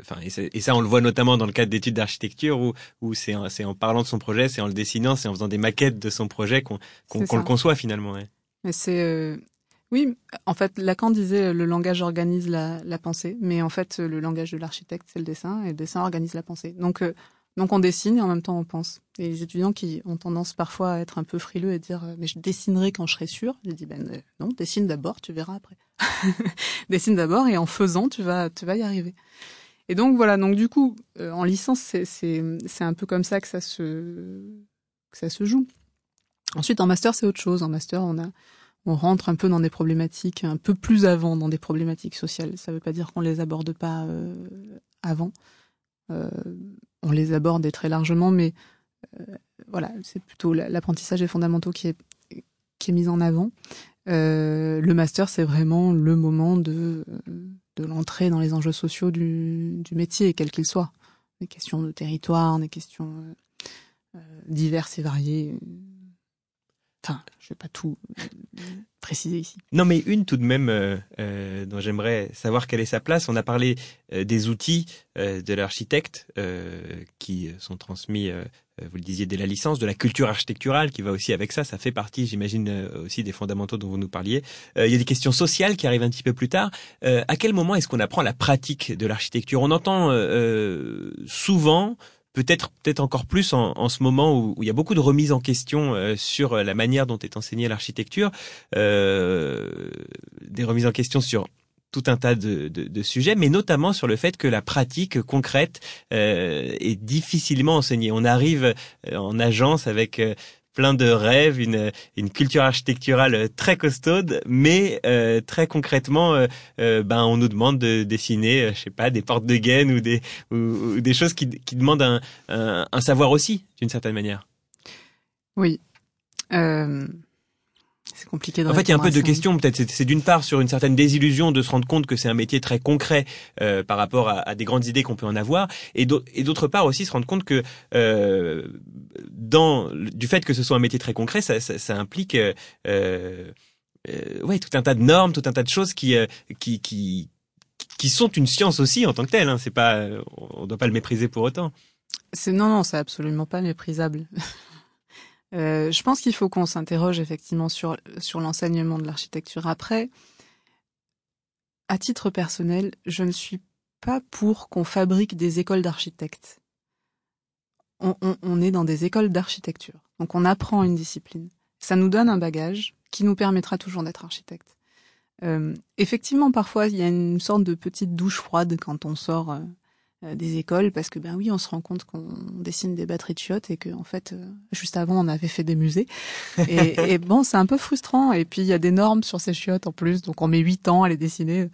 enfin, et, ça, on le voit notamment dans le cadre d'études d'architecture où, où c'est, en, c'est en parlant de son projet, c'est en le dessinant, c'est en faisant des maquettes de son projet qu'on, qu'on, le conçoit finalement. Ouais. Mais c'est, euh, oui, en fait, Lacan disait le langage organise la, la, pensée, mais en fait, le langage de l'architecte c'est le dessin et le dessin organise la pensée. Donc, euh, donc on dessine et en même temps on pense. Et les étudiants qui ont tendance parfois à être un peu frileux et dire euh, mais je dessinerai quand je serai sûr. Je dis ben euh, non, dessine d'abord, tu verras après. dessine d'abord et en faisant tu vas tu vas y arriver. Et donc voilà, donc du coup euh, en licence c'est c'est c'est un peu comme ça que ça se que ça se joue. Ensuite en master c'est autre chose. En master on a on rentre un peu dans des problématiques un peu plus avant dans des problématiques sociales. Ça veut pas dire qu'on les aborde pas avant. Euh, on les aborde très largement, mais euh, voilà, c'est plutôt l'apprentissage des fondamentaux qui est, mis en avant. Euh, le master, c'est vraiment le moment de, de l'entrée dans les enjeux sociaux du, métier, quel qu'il soit. Des questions de territoire, des questions diverses et variées. Je vais pas tout préciser ici. Non, mais une tout de même euh, euh, dont j'aimerais savoir quelle est sa place. On a parlé euh, des outils de l'architecte qui sont transmis, vous le disiez, dès la licence, de la culture architecturale qui va aussi avec ça. Ça fait partie, j'imagine, aussi des fondamentaux dont vous nous parliez. il y a des questions sociales qui arrivent un petit peu plus tard. à quel moment est-ce qu'on apprend la pratique de l'architecture? On entend souvent peut-être peut-être encore plus en, en ce moment où, où, il y a beaucoup de remises en question euh, sur euh, la manière dont est enseignée l'architecture, euh, des remises en question sur tout un tas de, de, de, sujets, mais notamment sur le fait que la pratique concrète euh, est difficilement enseignée. On arrive euh, en agence avec plein de rêves, une, une culture architecturale très costaude, mais euh, très concrètement, euh, euh, ben on nous demande de dessiner, je sais pas, des portes de gaine ou des ou, des choses qui, qui demandent un, un, savoir aussi, d'une certaine manière. Oui. Euh, c'est compliqué de En fait, il y a un peu de ça. questions. Peut-être c'est d'une part sur une certaine désillusion de se rendre compte que c'est un métier très concret euh, par rapport à, à, des grandes idées qu'on peut en avoir, et d'autre part aussi se rendre compte que euh, dans du fait que ce soit un métier très concret, ça, ça, ça implique euh, euh, ouais tout un tas de normes, tout un tas de choses qui euh, qui qui qui sont une science aussi en tant que telle. Hein. C'est pas, on doit pas le mépriser pour autant. Non non, c'est absolument pas méprisable. Euh, je pense qu'il faut qu'on s'interroge effectivement sur, l'enseignement de l'architecture. Après, à titre personnel, je ne suis pas pour qu'on fabrique des écoles d'architectes. On, est dans des écoles d'architecture. Donc on apprend une discipline. Ça nous donne un bagage qui nous permettra toujours d'être architecte. Euh, effectivement, parfois, il y a une sorte de petite douche froide quand on sort euh, des écoles parce que ben oui on se rend compte qu'on dessine des batteries de chiottes et que en fait euh, juste avant on avait fait des musées. Et, et bon c'est un peu frustrant. Et puis il y a des normes sur ces chiottes en plus. Donc on met huit ans à les dessiner.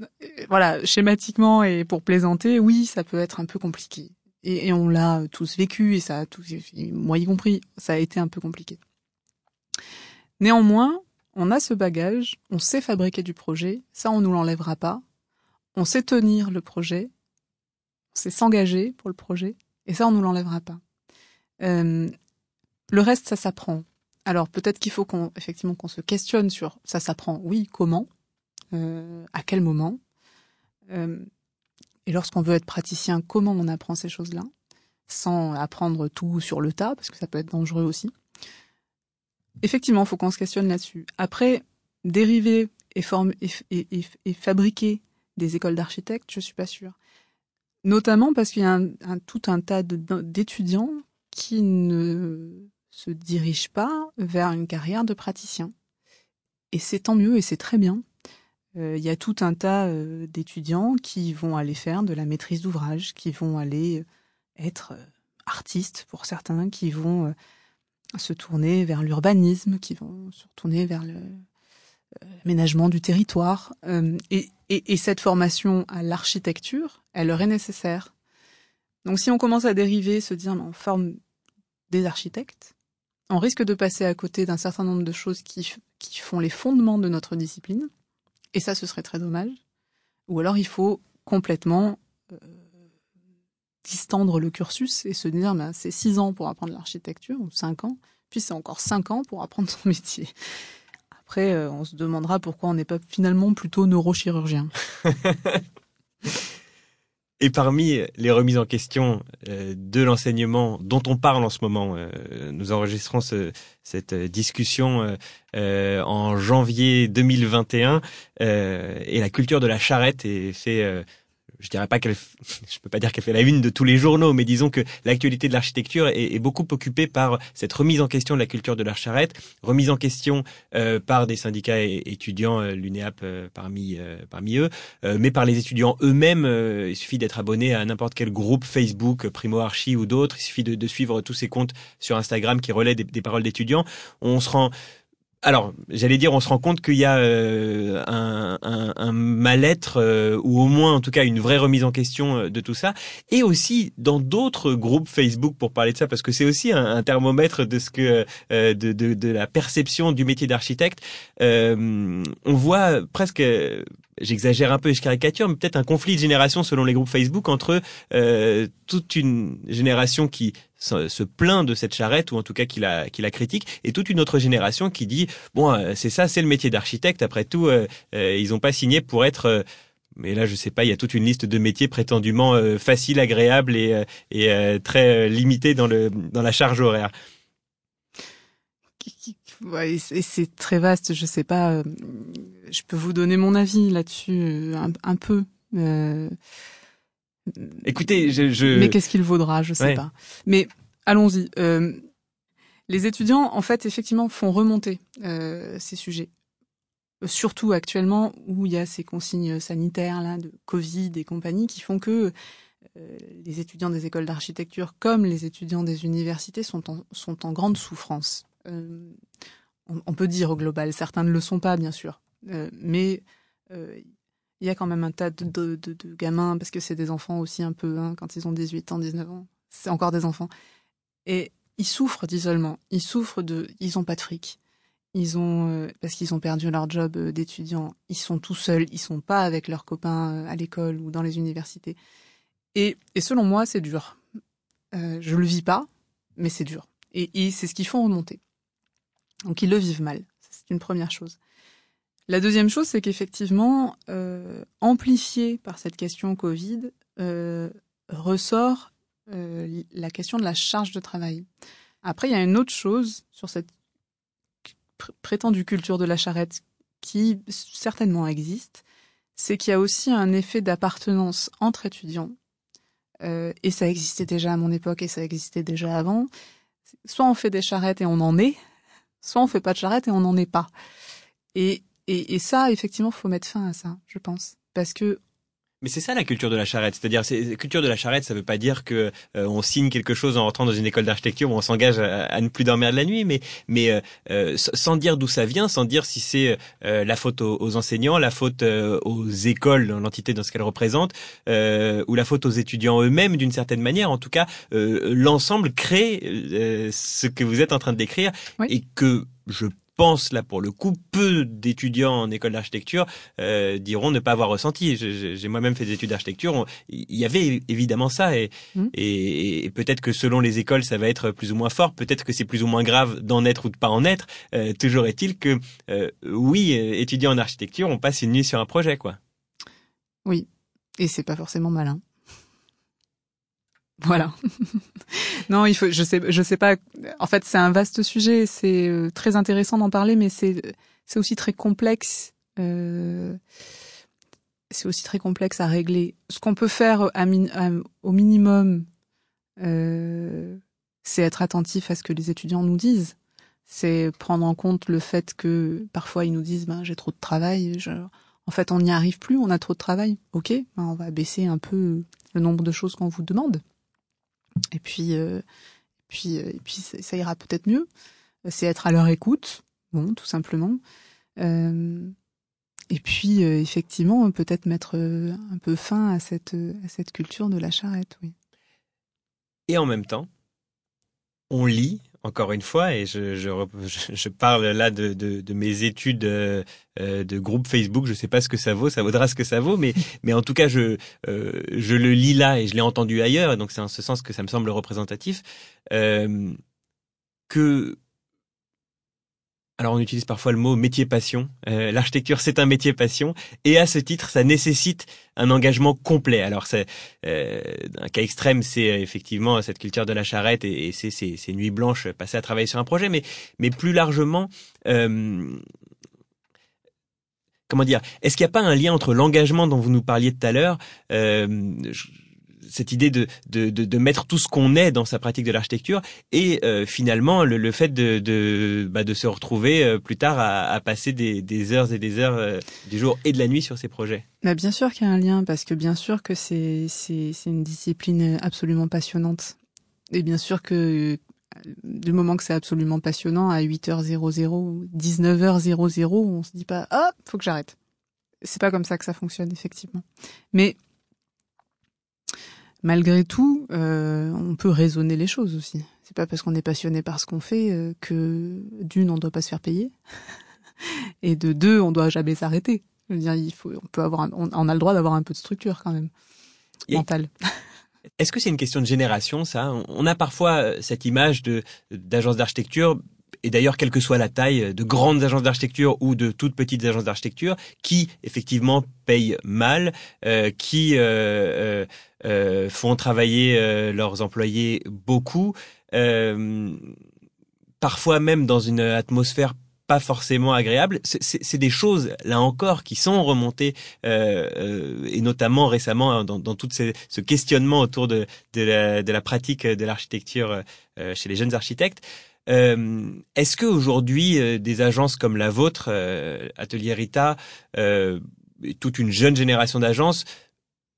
Euh, voilà schématiquement et pour plaisanter oui ça peut être un peu compliqué. Et, et on l'a tous vécu et ça a tous moi y compris ça a été un peu compliqué. Néanmoins on a ce bagage on sait fabriquer du projet ça on nous l'enlèvera pas. On sait tenir le projet c'est s'engager pour le projet, et ça, on nous l'enlèvera pas. Euh, le reste, ça s'apprend. Alors peut-être qu'il faut qu'on effectivement qu'on se questionne sur ça s'apprend. Oui, comment, euh, à quel moment, euh, et lorsqu'on veut être praticien, comment on apprend ces choses-là, sans apprendre tout sur le tas, parce que ça peut être dangereux aussi. Effectivement, il faut qu'on se questionne là-dessus. Après, dériver et, fabriquer des écoles d'architectes, je suis pas sûre notamment parce qu'il y a tout un tas d'étudiants qui ne se dirigent pas vers une carrière de praticien. Et c'est tant mieux et c'est très bien. Euh, il y a tout un tas euh, d'étudiants qui vont aller faire de la maîtrise d'ouvrage, qui vont aller être euh, artistes pour certains, qui vont se tourner vers l'urbanisme, qui vont se tourner vers l'aménagement du territoire. Et, cette formation à l'architecture, elle leur est nécessaire. Donc si on commence à dériver, se dire on forme des architectes, on risque de passer à côté d'un certain nombre de choses qui, font les fondements de notre discipline. Et ça, ce serait très dommage. Ou alors il faut complètement euh, distendre le cursus et se dire ben, c'est six ans pour apprendre l'architecture, ou cinq ans, puis c'est encore cinq ans pour apprendre son métier. Après, euh, on se demandera pourquoi on n'est pas finalement plutôt neurochirurgien. Et parmi les remises en question euh, de l'enseignement dont on parle en ce moment, euh, nous enregistrons ce, cette discussion euh, en janvier 2021 et la culture de la charrette est fait je dirais pas qu'elle, je peux pas dire qu'elle fait la une de tous les journaux, mais disons que l'actualité de l'architecture est, beaucoup occupée par cette remise en question de la culture de la remise en question euh, par des syndicats étudiants, euh, l'UNEAP euh, parmi parmi eux, euh, mais par les étudiants eux-mêmes. Euh, il suffit d'être abonné à n'importe quel groupe Facebook, Primo Archi ou d'autres. Il suffit de, de, suivre tous ces comptes sur Instagram qui relaient des, des paroles d'étudiants. On se rend alors, j'allais dire, on se rend compte qu'il y a euh, un, un, un mal-être euh, ou au moins, en tout cas, une vraie remise en question euh, de tout ça, et aussi dans d'autres groupes Facebook pour parler de ça, parce que c'est aussi un, un, thermomètre de ce que euh, de, de, de, la perception du métier d'architecte. Euh, on voit presque j'exagère un peu et je caricature, mais peut-être un conflit de génération selon les groupes Facebook entre euh, toute une génération qui se, se, plaint de cette charrette ou en tout cas qui la, critique et toute une autre génération qui dit bon euh, c'est ça c'est le métier d'architecte après tout euh, ils n'ont pas signé pour être mais là je sais pas il y a toute une liste de métiers prétendument faciles agréables et, et très limités dans le dans la charge horaire Ouais, c'est très vaste. Je sais pas. Euh, je peux vous donner mon avis là-dessus euh, un, un, peu. Euh, Écoutez, je. je... Mais qu'est-ce qu'il vaudra Je sais ouais. pas. Mais allons-y. Euh, les étudiants, en fait, effectivement, font remonter euh, ces sujets. Surtout actuellement où il y a ces consignes sanitaires là de Covid et compagnie qui font que les étudiants des écoles d'architecture comme les étudiants des universités sont en, sont en grande souffrance. On, on, peut dire au global, certains ne le sont pas bien sûr, mais il y a quand même un tas de, gamins, parce que c'est des enfants aussi un peu, hein, quand ils ont 18 ans, 19 ans, c'est encore des enfants. Et ils souffrent d'isolement, ils souffrent de... Ils ont pas de fric. Ils ont... Euh, parce qu'ils ont perdu leur job euh, d'étudiant, ils sont tout seuls, ils sont pas avec leurs copains euh, à l'école ou dans les universités. Et, et selon moi, c'est dur. je le vis pas, mais c'est dur. Et c'est ce qu'ils font remonter. Donc ils le vivent mal. C'est une première chose. La deuxième chose, c'est qu'effectivement, euh, amplifié par cette question Covid, euh, ressort euh, la question de la charge de travail. Après, il y a une autre chose sur cette prétendue culture de la charrette qui certainement existe, c'est qu'il y a aussi un effet d'appartenance entre étudiants. Euh, et ça existait déjà à mon époque et ça existait déjà avant. Soit on fait des charrettes et on en est, soit on fait pas de charrettes et on n'en est pas. Et et, et ça, effectivement, faut mettre fin à ça, je pense, parce que mais c'est ça la culture de la charrette, c'est-à-dire c'est culture de la charrette, ça veut pas dire que euh, on signe quelque chose en rentrant dans une école d'architecture où on s'engage à, ne plus dormir de la nuit, mais mais euh, euh, sans dire d'où ça vient, sans dire si c'est la faute aux, enseignants, la faute aux écoles, l'entité dans ce qu'elles représentent, ou la faute aux étudiants eux-mêmes d'une certaine manière. En tout cas, l'ensemble crée ce que vous êtes en train de décrire et que je pense là pour le coup, peu d'étudiants en école d'architecture euh, diront ne pas avoir ressenti. J'ai moi-même fait des études d'architecture, il y avait évidemment ça et, mmh. et, peut-être que selon les écoles ça va être plus ou moins fort, peut-être que c'est plus ou moins grave d'en être ou de pas en être. Euh, toujours est-il que euh, oui, étudiants en architecture, on passe une nuit sur un projet quoi. Oui, et c'est pas forcément malin. Voilà. non, il faut. Je sais. Je sais pas. En fait, c'est un vaste sujet. C'est euh, très intéressant d'en parler, mais c'est c'est aussi très complexe. Euh, c'est aussi très complexe à régler. Ce qu'on peut faire à au minimum, euh, c'est être attentif à ce que les étudiants nous disent. C'est prendre en compte le fait que parfois ils nous disent ben j'ai trop de travail. En fait, on n'y arrive plus. On a trop de travail. Ok, ben, on va baisser un peu le nombre de choses qu'on vous demande. Et puis, euh, puis, euh, et puis ça, ira peut-être mieux. C'est être à leur écoute, bon, tout simplement. Euh, et puis, effectivement, peut-être mettre un peu fin à cette, à cette culture de la charrette, oui. Et en même temps, on lit encore une fois, et je, je, je parle là de, de, de, mes études euh, euh, de groupe Facebook. Je sais pas ce que ça vaut, ça vaudra ce que ça vaut, mais mais en tout cas, je euh, je le lis là et je l'ai entendu ailleurs, donc c'est en ce sens que ça me semble représentatif. que alors on utilise parfois le mot métier passion. Euh, L'architecture c'est un métier passion et à ce titre ça nécessite un engagement complet. Alors c'est euh, un cas extrême c'est euh, effectivement cette culture de la charrette et, ces nuits blanches passées à travailler sur un projet, mais plus largement comment dire? Est-ce qu'il n'y a pas un lien entre l'engagement dont vous nous parliez tout à l'heure? Cette idée de, de, de, mettre tout ce qu'on est dans sa pratique de l'architecture et euh, finalement le, le, fait de, de, bah, de se retrouver euh, plus tard à, à passer des, des, heures et des heures euh, du jour et de la nuit sur ces projets. Bah bien sûr qu'il y a un lien parce que bien sûr que c'est une discipline absolument passionnante. Et bien sûr que du moment que c'est absolument passionnant à 8h00 19h00 on se dit pas ah faut que j'arrête. C'est pas comme ça que ça fonctionne effectivement. Mais malgré tout, euh, on peut raisonner les choses aussi. C'est pas parce qu'on est passionné par ce qu'on fait euh, que d'une, on doit pas se faire payer, et de deux, on doit jamais s'arrêter. Je veux dire, il faut, on peut avoir, on, a le droit d'avoir un peu de structure quand même mentale. Est-ce que c'est une question de génération, ça? On a parfois euh, cette image de d'agence d'architecture et d'ailleurs, quelle que soit la taille de grandes agences d'architecture ou de toutes petites agences d'architecture, qui effectivement payent mal, euh, qui euh, euh, font travailler leurs employés beaucoup, parfois même dans une atmosphère pas forcément agréable. C'est des choses, là encore, qui sont remontées, et notamment récemment hein, dans, dans tout ce questionnement autour de, de, la, de la pratique de l'architecture chez les jeunes architectes. Euh, Est-ce que aujourd'hui euh, des agences comme la vôtre, euh, Atelier Rita, toute une jeune génération d'agences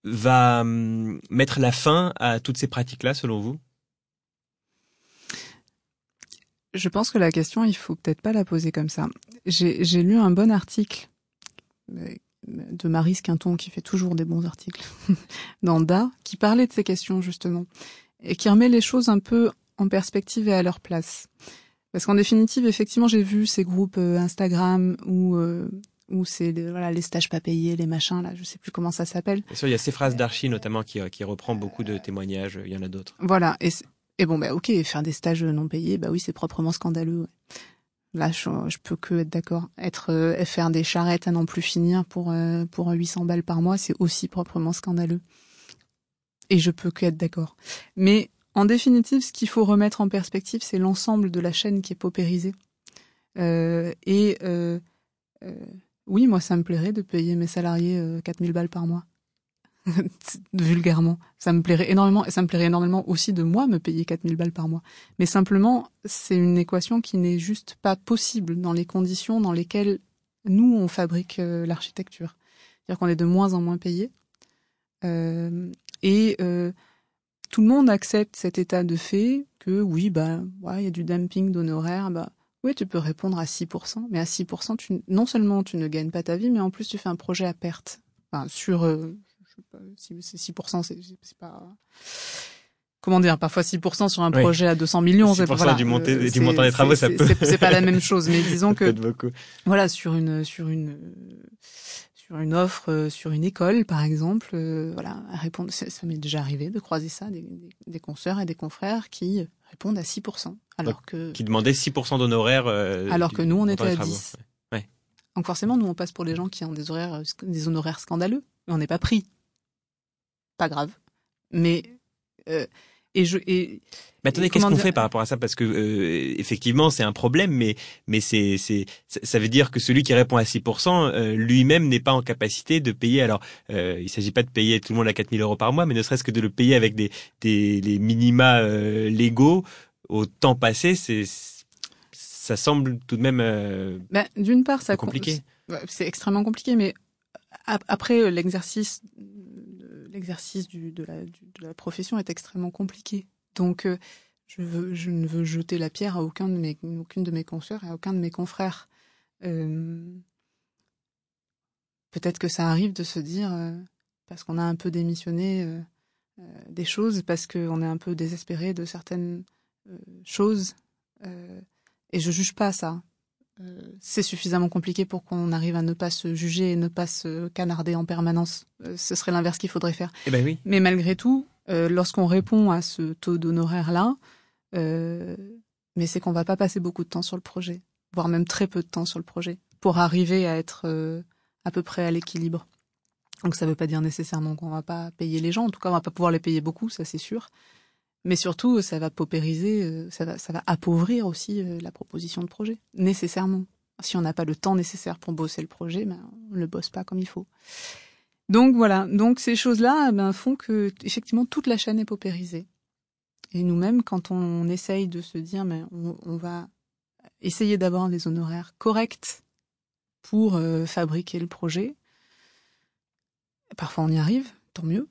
va hum, mettre la fin à toutes ces pratiques-là, selon vous? Je pense que la question, il faut peut-être pas la poser comme ça. J'ai lu un bon article de Marie Quinton, qui fait toujours des bons articles, dans Da, qui parlait de ces questions, justement, et qui remet les choses un peu en perspective et à leur place. Parce qu'en définitive, effectivement, j'ai vu ces groupes euh, Instagram où euh, où c'est voilà les stages pas payés, les machins là, je sais plus comment ça s'appelle. il y a ces phrases d'archi notamment qui qui reprend beaucoup de témoignages. Il y en a d'autres. Voilà et et bon, bah ok, faire des stages non payés, bah oui, c'est proprement scandaleux. Là, je, je, peux que être d'accord. Être euh, faire des charrettes à n'en plus finir pour euh, pour 800 balles par mois, c'est aussi proprement scandaleux. Et je peux que être d'accord. Mais en définitive, ce qu'il faut remettre en perspective, c'est l'ensemble de la chaîne qui est paupérisée. Euh, et euh, euh oui, moi, ça me plairait de payer mes salariés 4000 balles par mois. vulgairement. Ça me plairait énormément, et ça me plairait énormément aussi de moi me payer 4000 balles par mois. Mais simplement, c'est une équation qui n'est juste pas possible dans les conditions dans lesquelles nous, on fabrique l'architecture. C'est-à-dire qu'on est de moins en moins payé. Et tout le monde accepte cet état de fait que oui, bah, il y a du dumping d'honoraires, bah, oui, tu peux répondre à 6%, mais à 6%, tu, non seulement tu ne gagnes pas ta vie, mais en plus tu fais un projet à perte. Enfin, sur, euh, c'est 6%, c'est pas comment dire, parfois 6% sur un projet à 200 millions. 6% voilà, du, monté, du montant des travaux, ça peut. C'est pas la même chose, mais disons que voilà sur une sur une sur une offre euh, sur une école par exemple, euh, voilà, répondre. Ça, m'est déjà arrivé de croiser ça des, des, des, consoeurs et des confrères qui répondent à 6%, alors que qui demandaient 6% d'honoraires. Euh, alors que nous on était à 10. Ouais. Donc forcément, nous on passe pour les gens qui ont des horaires des honoraires scandaleux, mais on n'est pas pris pas grave. Mais euh, et je et mais attendez, qu'est-ce qu'on fait par rapport à ça? Parce que euh, effectivement, c'est un problème, mais mais c'est c'est ça veut dire que celui qui répond à 6%, euh, lui-même n'est pas en capacité de payer. Alors, euh, il s'agit pas de payer tout le monde à 4000 euros par mois, mais ne serait-ce que de le payer avec des des les minima euh, légaux au temps passé, c'est ça semble tout de même. Ben, d'une part, ça compliqué. C'est extrêmement compliqué, mais après l'exercice l'exercice de la, profession est extrêmement compliqué. Donc, euh, je, ne veux jeter la pierre à aucun de mes, aucune de mes consoeurs et à aucun de mes confrères. Euh, peut-être que ça arrive de se dire, euh, parce qu'on a un peu démissionné des choses, parce qu'on est un peu désespéré de certaines choses. et je juge pas ça. Euh, c'est suffisamment compliqué pour qu'on arrive à ne pas se juger et ne pas se canarder en permanence. Euh, ce serait l'inverse qu'il faudrait faire. Eh ben oui. Mais malgré tout, euh, lorsqu'on répond à ce taux d'honoraires-là, mais c'est qu'on va pas passer beaucoup de temps sur le projet, voire même très peu de temps sur le projet, pour arriver à être à peu près à l'équilibre. Donc ça ne veut pas dire nécessairement qu'on va pas payer les gens, en tout cas on va pas pouvoir les payer beaucoup, ça c'est sûr. Mais surtout, ça va paupériser, euh, ça va, appauvrir aussi euh, la proposition de projet, nécessairement. Si on n'a pas le temps nécessaire pour bosser le projet, ben, on ne bosse pas comme il faut. Donc voilà, donc ces choses-là ben, font que effectivement toute la chaîne est paupérisée. Et nous-mêmes, quand on essaye de se dire, mais on, on va essayer d'avoir des honoraires corrects pour euh, fabriquer le projet, parfois on y arrive, tant mieux.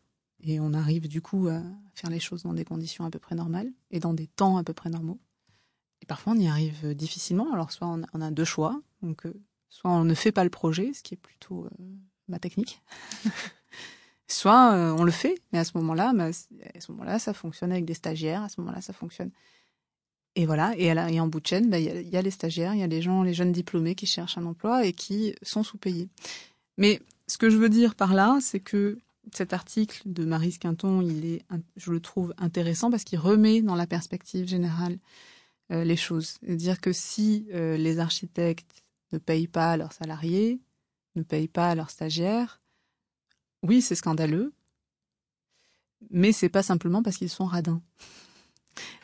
Et on arrive du coup à faire les choses dans des conditions à peu près normales et dans des temps à peu près normaux. Et parfois on y arrive difficilement. Alors soit on a, deux choix, donc euh, soit on ne fait pas le projet, ce qui est plutôt euh, ma technique, soit euh, on le fait, mais à ce moment-là, bah, à ce moment-là, ça fonctionne avec des stagiaires. À ce moment-là, ça fonctionne. Et voilà. Et, en bout de chaîne, bah, il y, y, a les stagiaires, il y a les gens, les jeunes diplômés qui cherchent un emploi et qui sont sous-payés. Mais ce que je veux dire par là, c'est que cet article de Marie Quinton, il est, je le trouve intéressant parce qu'il remet dans la perspective générale euh, les choses. C'est-à-dire que si euh, les architectes ne payent pas leurs salariés, ne payent pas leurs stagiaires, oui, c'est scandaleux, mais c'est pas simplement parce qu'ils sont radins.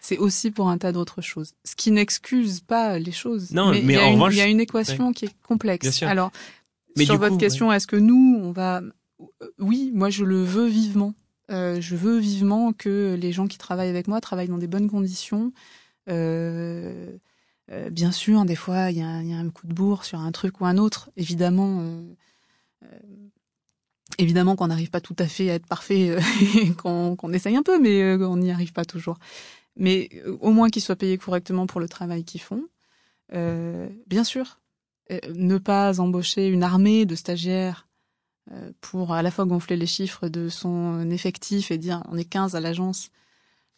C'est aussi pour un tas d'autres choses. Ce qui n'excuse pas les choses. Non, mais, il, y en revanche, il y a une équation qui est complexe. Alors, sur votre question, est-ce que nous, on va oui, moi je le veux vivement. Euh, je veux vivement que les gens qui travaillent avec moi travaillent dans des bonnes conditions. Euh, bien sûr, des fois, il y, a un coup de bourre sur un truc ou un autre. Évidemment, Évidemment qu'on n'arrive pas tout à fait à être parfait, qu'on essaye un peu, mais on n'y arrive pas toujours. Mais au moins qu'ils soient payés correctement pour le travail qu'ils font. bien sûr, ne pas embaucher une armée de stagiaires pour à la fois gonfler les chiffres de son effectif et dire on est 15 à l'agence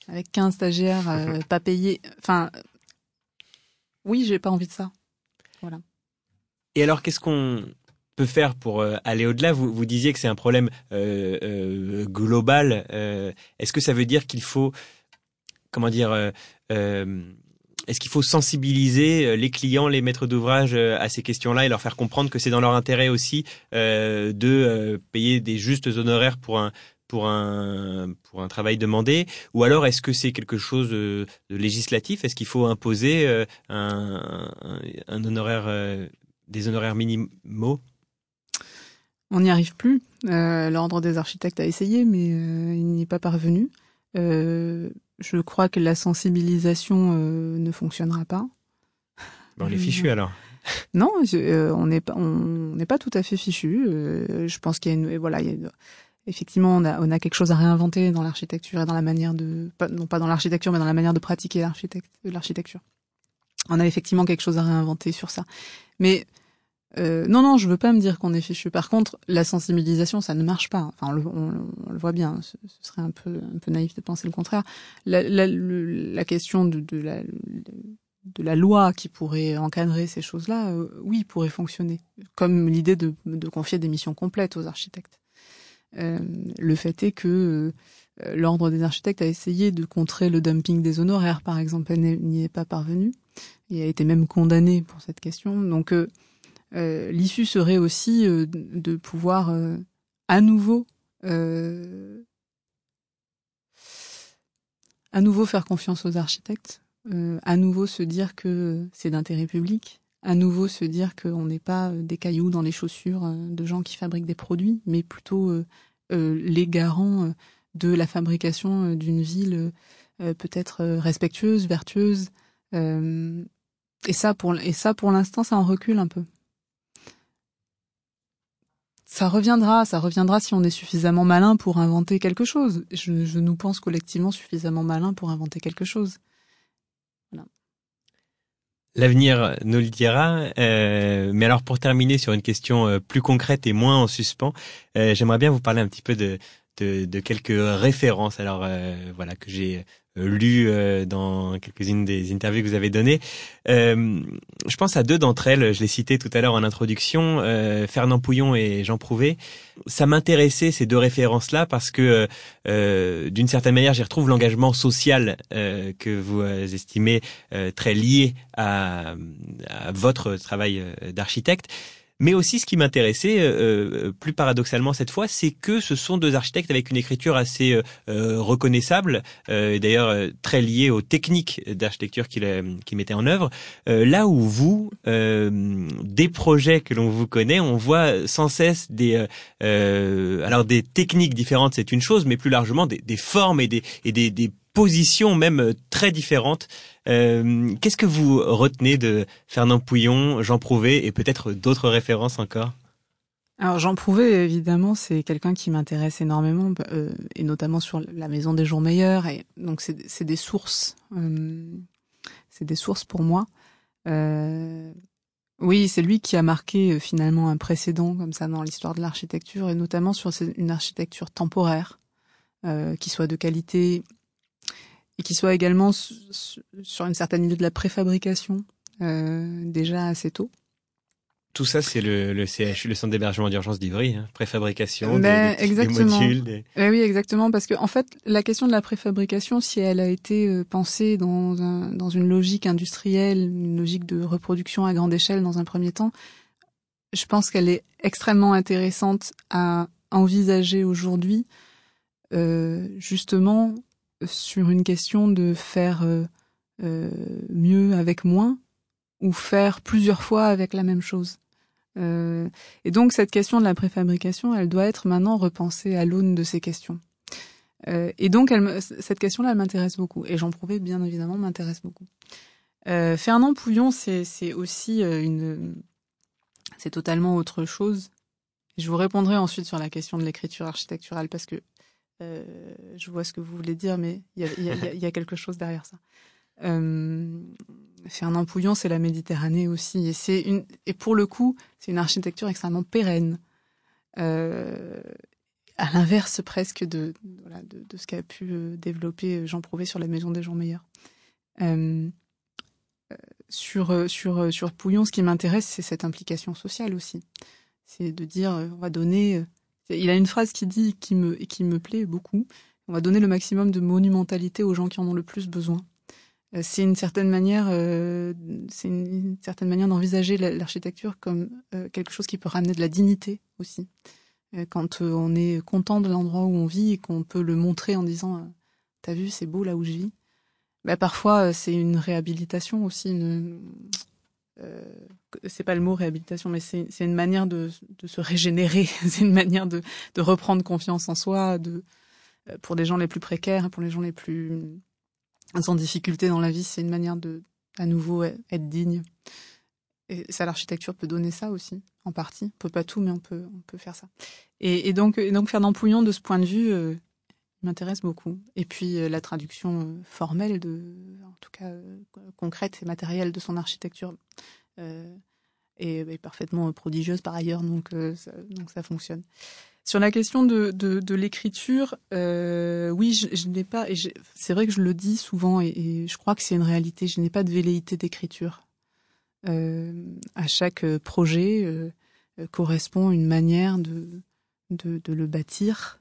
avec 15 stagiaires euh, pas payés. Enfin, oui, j'ai pas envie de ça. Voilà. Et alors, qu'est-ce qu'on peut faire pour euh, aller au-delà? Vous, vous disiez que c'est un problème euh, global. Est-ce que ça veut dire qu'il faut, comment dire, est-ce qu'il faut sensibiliser les clients, les maîtres d'ouvrage à ces questions-là et leur faire comprendre que c'est dans leur intérêt aussi de payer des justes honoraires pour un pour un pour un travail demandé? Ou alors est-ce que c'est quelque chose de, législatif? Est-ce qu'il faut imposer euh, un, un, honoraire euh, des honoraires minimaux? On n'y arrive plus. Euh, l'ordre des architectes a essayé mais il n'y est pas parvenu je crois que la sensibilisation ne fonctionnera pas on est fichu alors non, on n'est pas, on n'est pas tout à fait fichu. je pense qu'il y a une, voilà, il y a effectivement, on a, on a quelque chose à réinventer dans l'architecture et dans la manière de, non pas dans l'architecture, mais dans la manière de pratiquer l'architecture. On a effectivement quelque chose à réinventer sur ça. Mais euh, non, non, je veux pas me dire qu'on est fichu. Par contre, la sensibilisation, ça ne marche pas. Enfin, on le, voit bien. Ce, serait un peu, naïf de penser le contraire. La, question de, la, loi qui pourrait encadrer ces choses-là, euh, oui, pourrait fonctionner. Comme l'idée de, confier des missions complètes aux architectes. Euh, le fait est que euh, l'ordre des architectes a essayé de contrer le dumping des honoraires, par exemple, n'y est pas parvenue et a été même condamnée pour cette question. Donc euh, l'issue serait aussi de pouvoir à nouveau à nouveau faire confiance aux architectes, à nouveau se dire que c'est d'intérêt public, à nouveau se dire qu'on n'est pas euh, des cailloux dans les chaussures euh, de gens qui fabriquent des produits, mais plutôt euh, les garants de la fabrication d'une ville peut-être respectueuse, vertueuse. et ça, pour et ça, pour l'instant, ça en recule un peu. Ça reviendra, ça reviendra si on est suffisamment malin pour inventer quelque chose. Je, je nous pense collectivement suffisamment malin pour inventer quelque chose. L'avenir nous le dira. Euh, mais alors pour terminer sur une question euh, plus concrète et moins en suspens, euh, j'aimerais bien vous parler un petit peu de, de, de quelques références. Alors voilà que j'ai euh, lu euh, dans quelques-unes des interviews que vous avez données. Euh, je pense à deux d'entre elles, je l'ai cité tout à l'heure en introduction, Fernand Pouillon et Jean Prouvé. Ça m'intéressait ces deux références-là parce que d'une certaine manière, j'y retrouve l'engagement social que vous estimez très lié à, à votre travail d'architecte. Mais aussi, ce qui m'intéressait, euh, euh, plus paradoxalement cette fois, c'est que ce sont deux architectes avec une écriture assez euh, reconnaissable, d'ailleurs très liée aux techniques d'architecture qu'ils qu mettaient en œuvre. là où vous, des projets que l'on vous connaît, on voit sans cesse des, alors des techniques différentes, c'est une chose, mais plus largement des, des formes et des, et des, des positions même très différentes euh, qu'est-ce que vous retenez de Fernand Pouillon, Jean Prouvé et peut-être d'autres références encore? Alors Jean Prouvé, évidemment, c'est quelqu'un qui m'intéresse énormément, euh, et notamment sur la Maison des Jours Meilleurs. Et donc c'est des sources, euh, c'est des sources pour moi. oui, c'est lui qui a marqué finalement un précédent comme ça dans l'histoire de l'architecture, et notamment sur une architecture temporaire, qui soit de qualité et qui soit également sur une certaine idée de la préfabrication euh, déjà assez tôt. Tout ça, c'est le, le CHU, le Centre d'hébergement d'urgence d'Ivry, hein, préfabrication ben, des, exactement. Des modules. Eh oui, exactement, parce que en fait, la question de la préfabrication, si elle a été euh, pensée dans, un, dans une logique industrielle, une logique de reproduction à grande échelle dans un premier temps, je pense qu'elle est extrêmement intéressante à envisager aujourd'hui, euh, justement sur une question de faire euh, euh, mieux avec moins ou faire plusieurs fois avec la même chose. Euh, et donc cette question de la préfabrication, elle doit être maintenant repensée à l'aune de ces questions. et donc cette question-là, elle m'intéresse beaucoup. Et j'en prouvais bien évidemment m'intéresse beaucoup. Fernand Pouillon, c'est aussi une, c'est totalement autre chose. je vous répondrai ensuite sur la question de l'écriture architecturale parce que euh, je vois ce que vous voulez dire, mais il y a, quelque chose derrière ça. Euh, Fernand Pouillon, c'est la Méditerranée aussi, et c'est une et pour le coup, c'est une architecture extrêmement pérenne. Euh, à l'inverse presque de, ce qu'a pu développer Jean Prouvé sur la maison des gens meilleurs. Sur, sur, sur Pouillon, ce qui m'intéresse, c'est cette implication sociale aussi. C'est de dire, on va donner il a une phrase qui dit, qui me, qui me plaît beaucoup. On va donner le maximum de monumentalité aux gens qui en ont le plus besoin. Euh, c'est une certaine manière, euh, c'est une, certaine manière d'envisager l'architecture comme euh, quelque chose qui peut ramener de la dignité aussi. quand on est content de l'endroit où on vit et qu'on peut le montrer en disant, t'as vu, c'est beau là où je vis. Bah, parfois, c'est une réhabilitation aussi, une, euh, c'est pas le mot réhabilitation, mais c'est une manière de, se régénérer, c'est une manière de, reprendre confiance en soi, de, euh, pour les gens les plus précaires, pour les gens les plus en difficulté dans la vie, c'est une manière de à nouveau être digne. Et ça, l'architecture peut donner ça aussi, en partie. On peut pas tout, mais on peut, on peut faire ça. Et, donc, et donc Fernand Pouillon, de ce point de vue, euh, m'intéresse beaucoup. Et puis la traduction formelle, de, en tout cas concrète et matérielle de son architecture euh, est, parfaitement prodigieuse par ailleurs, donc, euh, ça, donc ça fonctionne. Sur la question de, de, l'écriture, euh, oui, je, n'ai pas, et c'est vrai que je le dis souvent, et, je crois que c'est une réalité, je n'ai pas de velléité d'écriture. à chaque projet correspond une manière de, de le bâtir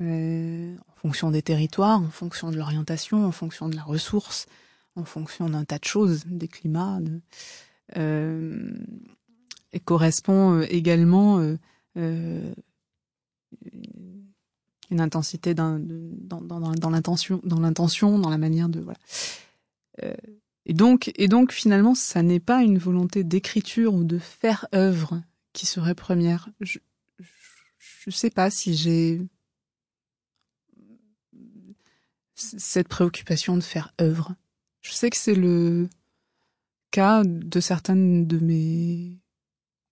en fonction des territoires, en fonction de l'orientation, en fonction de la ressource, en fonction d'un tas de choses, des climats. Euh, et correspond euh, également euh, une intensité dans, l'intention, dans la manière de voilà. et donc, et donc finalement, ça n'est pas une volonté d'écriture ou de faire œuvre qui serait première. Je, je sais pas si j'ai cette préoccupation de faire œuvre. Je sais que c'est le cas de certaines de mes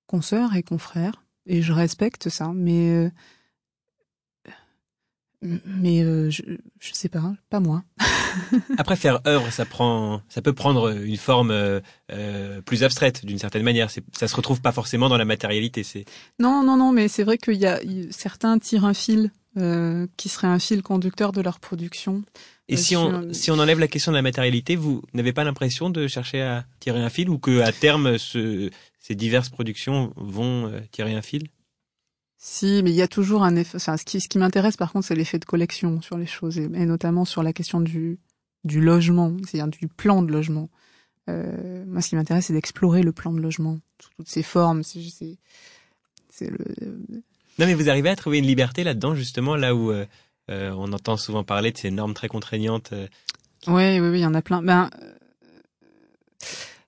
consoeurs et confrères, et je respecte ça, mais euh, mais euh, je, je sais pas, pas moi. Après faire œuvre, ça prend, ça peut prendre une forme euh, plus abstraite d'une certaine manière. Ça se retrouve pas forcément dans la matérialité. C'est non, non, non, mais c'est vrai qu'il y a certains tirent un fil qui serait un fil conducteur de leur production. Et si on, si on enlève la question de la matérialité, vous n'avez pas l'impression de chercher à tirer un fil ou que à terme ce, ces diverses productions vont euh, tirer un fil? Si, mais il y a toujours un effet. Enfin, ce qui, ce qui m'intéresse par contre, c'est l'effet de collection sur les choses et, notamment sur la question du, du logement, c'est-à-dire du plan de logement. Euh, moi, ce qui m'intéresse, c'est d'explorer le plan de logement sous toutes ses formes. C'est, c'est le. Non, mais vous arrivez à trouver une liberté là-dedans, justement, là où euh, euh, on entend souvent parler de ces normes très contraignantes. Euh, oui, oui, oui, il y en a plein. Ben,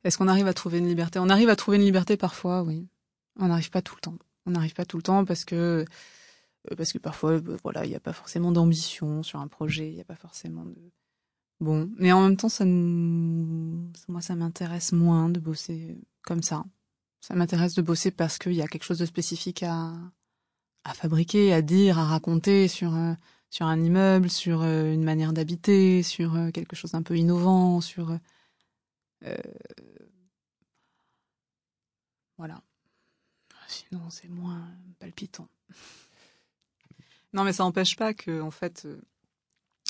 est-ce qu'on arrive à trouver une liberté? On arrive à trouver une liberté parfois, oui. On n'arrive pas tout le temps. On n'arrive pas tout le temps parce que parce que parfois, voilà, il n'y a pas forcément d'ambition sur un projet, il n'y a pas forcément de bon. Mais en même temps, ça nous, moi, ça m'intéresse moins de bosser comme ça. Ça m'intéresse de bosser parce qu'il y a quelque chose de spécifique à à fabriquer, à dire, à raconter sur sur un immeuble, sur euh, une manière d'habiter, sur euh, quelque chose d'un peu innovant, sur euh, voilà. Sinon, c'est moins palpitant. Non, mais ça n'empêche pas que, en fait,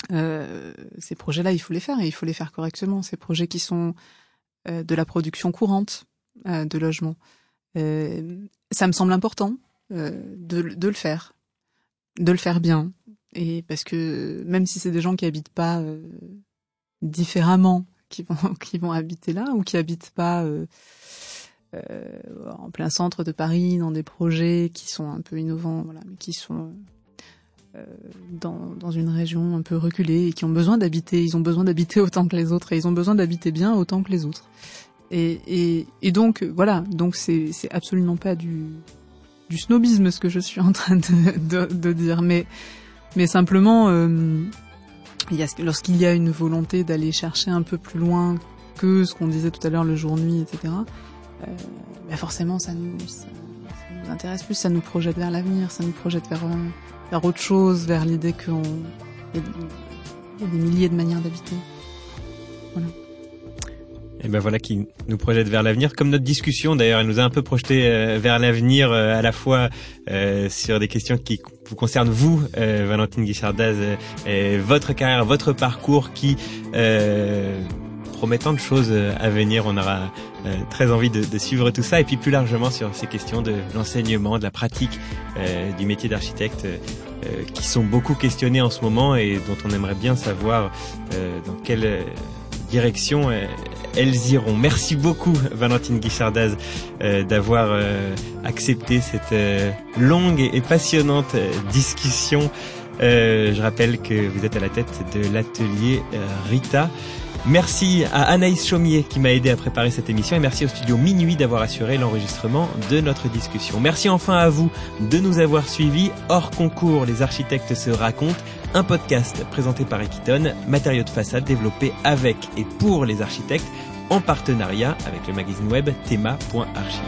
ces projets-là, il faut les faire et il faut les faire correctement. Ces projets qui sont de la production courante de logements, ça me semble important de, de le faire, de le faire bien, et parce que même si c'est des gens qui habitent pas euh, différemment, qui vont qui vont habiter là ou qui habitent pas euh, euh, en plein centre de Paris dans des projets qui sont un peu innovants, voilà, mais qui sont euh, dans, dans une région un peu reculée et qui ont besoin d'habiter, ils ont besoin d'habiter autant que les autres et ils ont besoin d'habiter bien autant que les autres. Et, et, et donc voilà, donc c'est absolument pas du du snobisme ce que je suis en train de, dire, mais simplement, euh, lorsqu'il y a une volonté d'aller chercher un peu plus loin que ce qu'on disait tout à l'heure, le jour-nuit, etc., euh, bah forcément, ça nous, nous intéresse plus, ça nous projette vers l'avenir, ça nous projette vers, vers autre chose, vers l'idée qu'on y, y a des milliers de manières d'habiter. Voilà. Et ben voilà qui nous projette vers l'avenir, comme notre discussion d'ailleurs, elle nous a un peu projeté euh, vers l'avenir euh, à la fois euh, sur des questions qui vous concernent vous, Valentine Guichardaz, votre carrière, votre parcours qui promet tant de choses à venir. On aura très envie de, de, suivre tout ça et puis plus largement sur ces questions de l'enseignement, de la pratique du métier d'architecte qui sont beaucoup questionnées en ce moment et dont on aimerait bien savoir dans quelle direction elles iront. Merci beaucoup Valentine Guichardaz euh, d'avoir euh, accepté cette euh, longue et passionnante discussion. je rappelle que vous êtes à la tête de l'atelier Rita. Merci à Anaïs Chaumier qui m'a aidé à préparer cette émission et merci au studio Minuit d'avoir assuré l'enregistrement de notre discussion. Merci enfin à vous de nous avoir suivis. Hors concours, les architectes se racontent. Un podcast présenté par Equiton, matériaux de façade développés avec et pour les architectes en partenariat avec le magazine web thema.archi.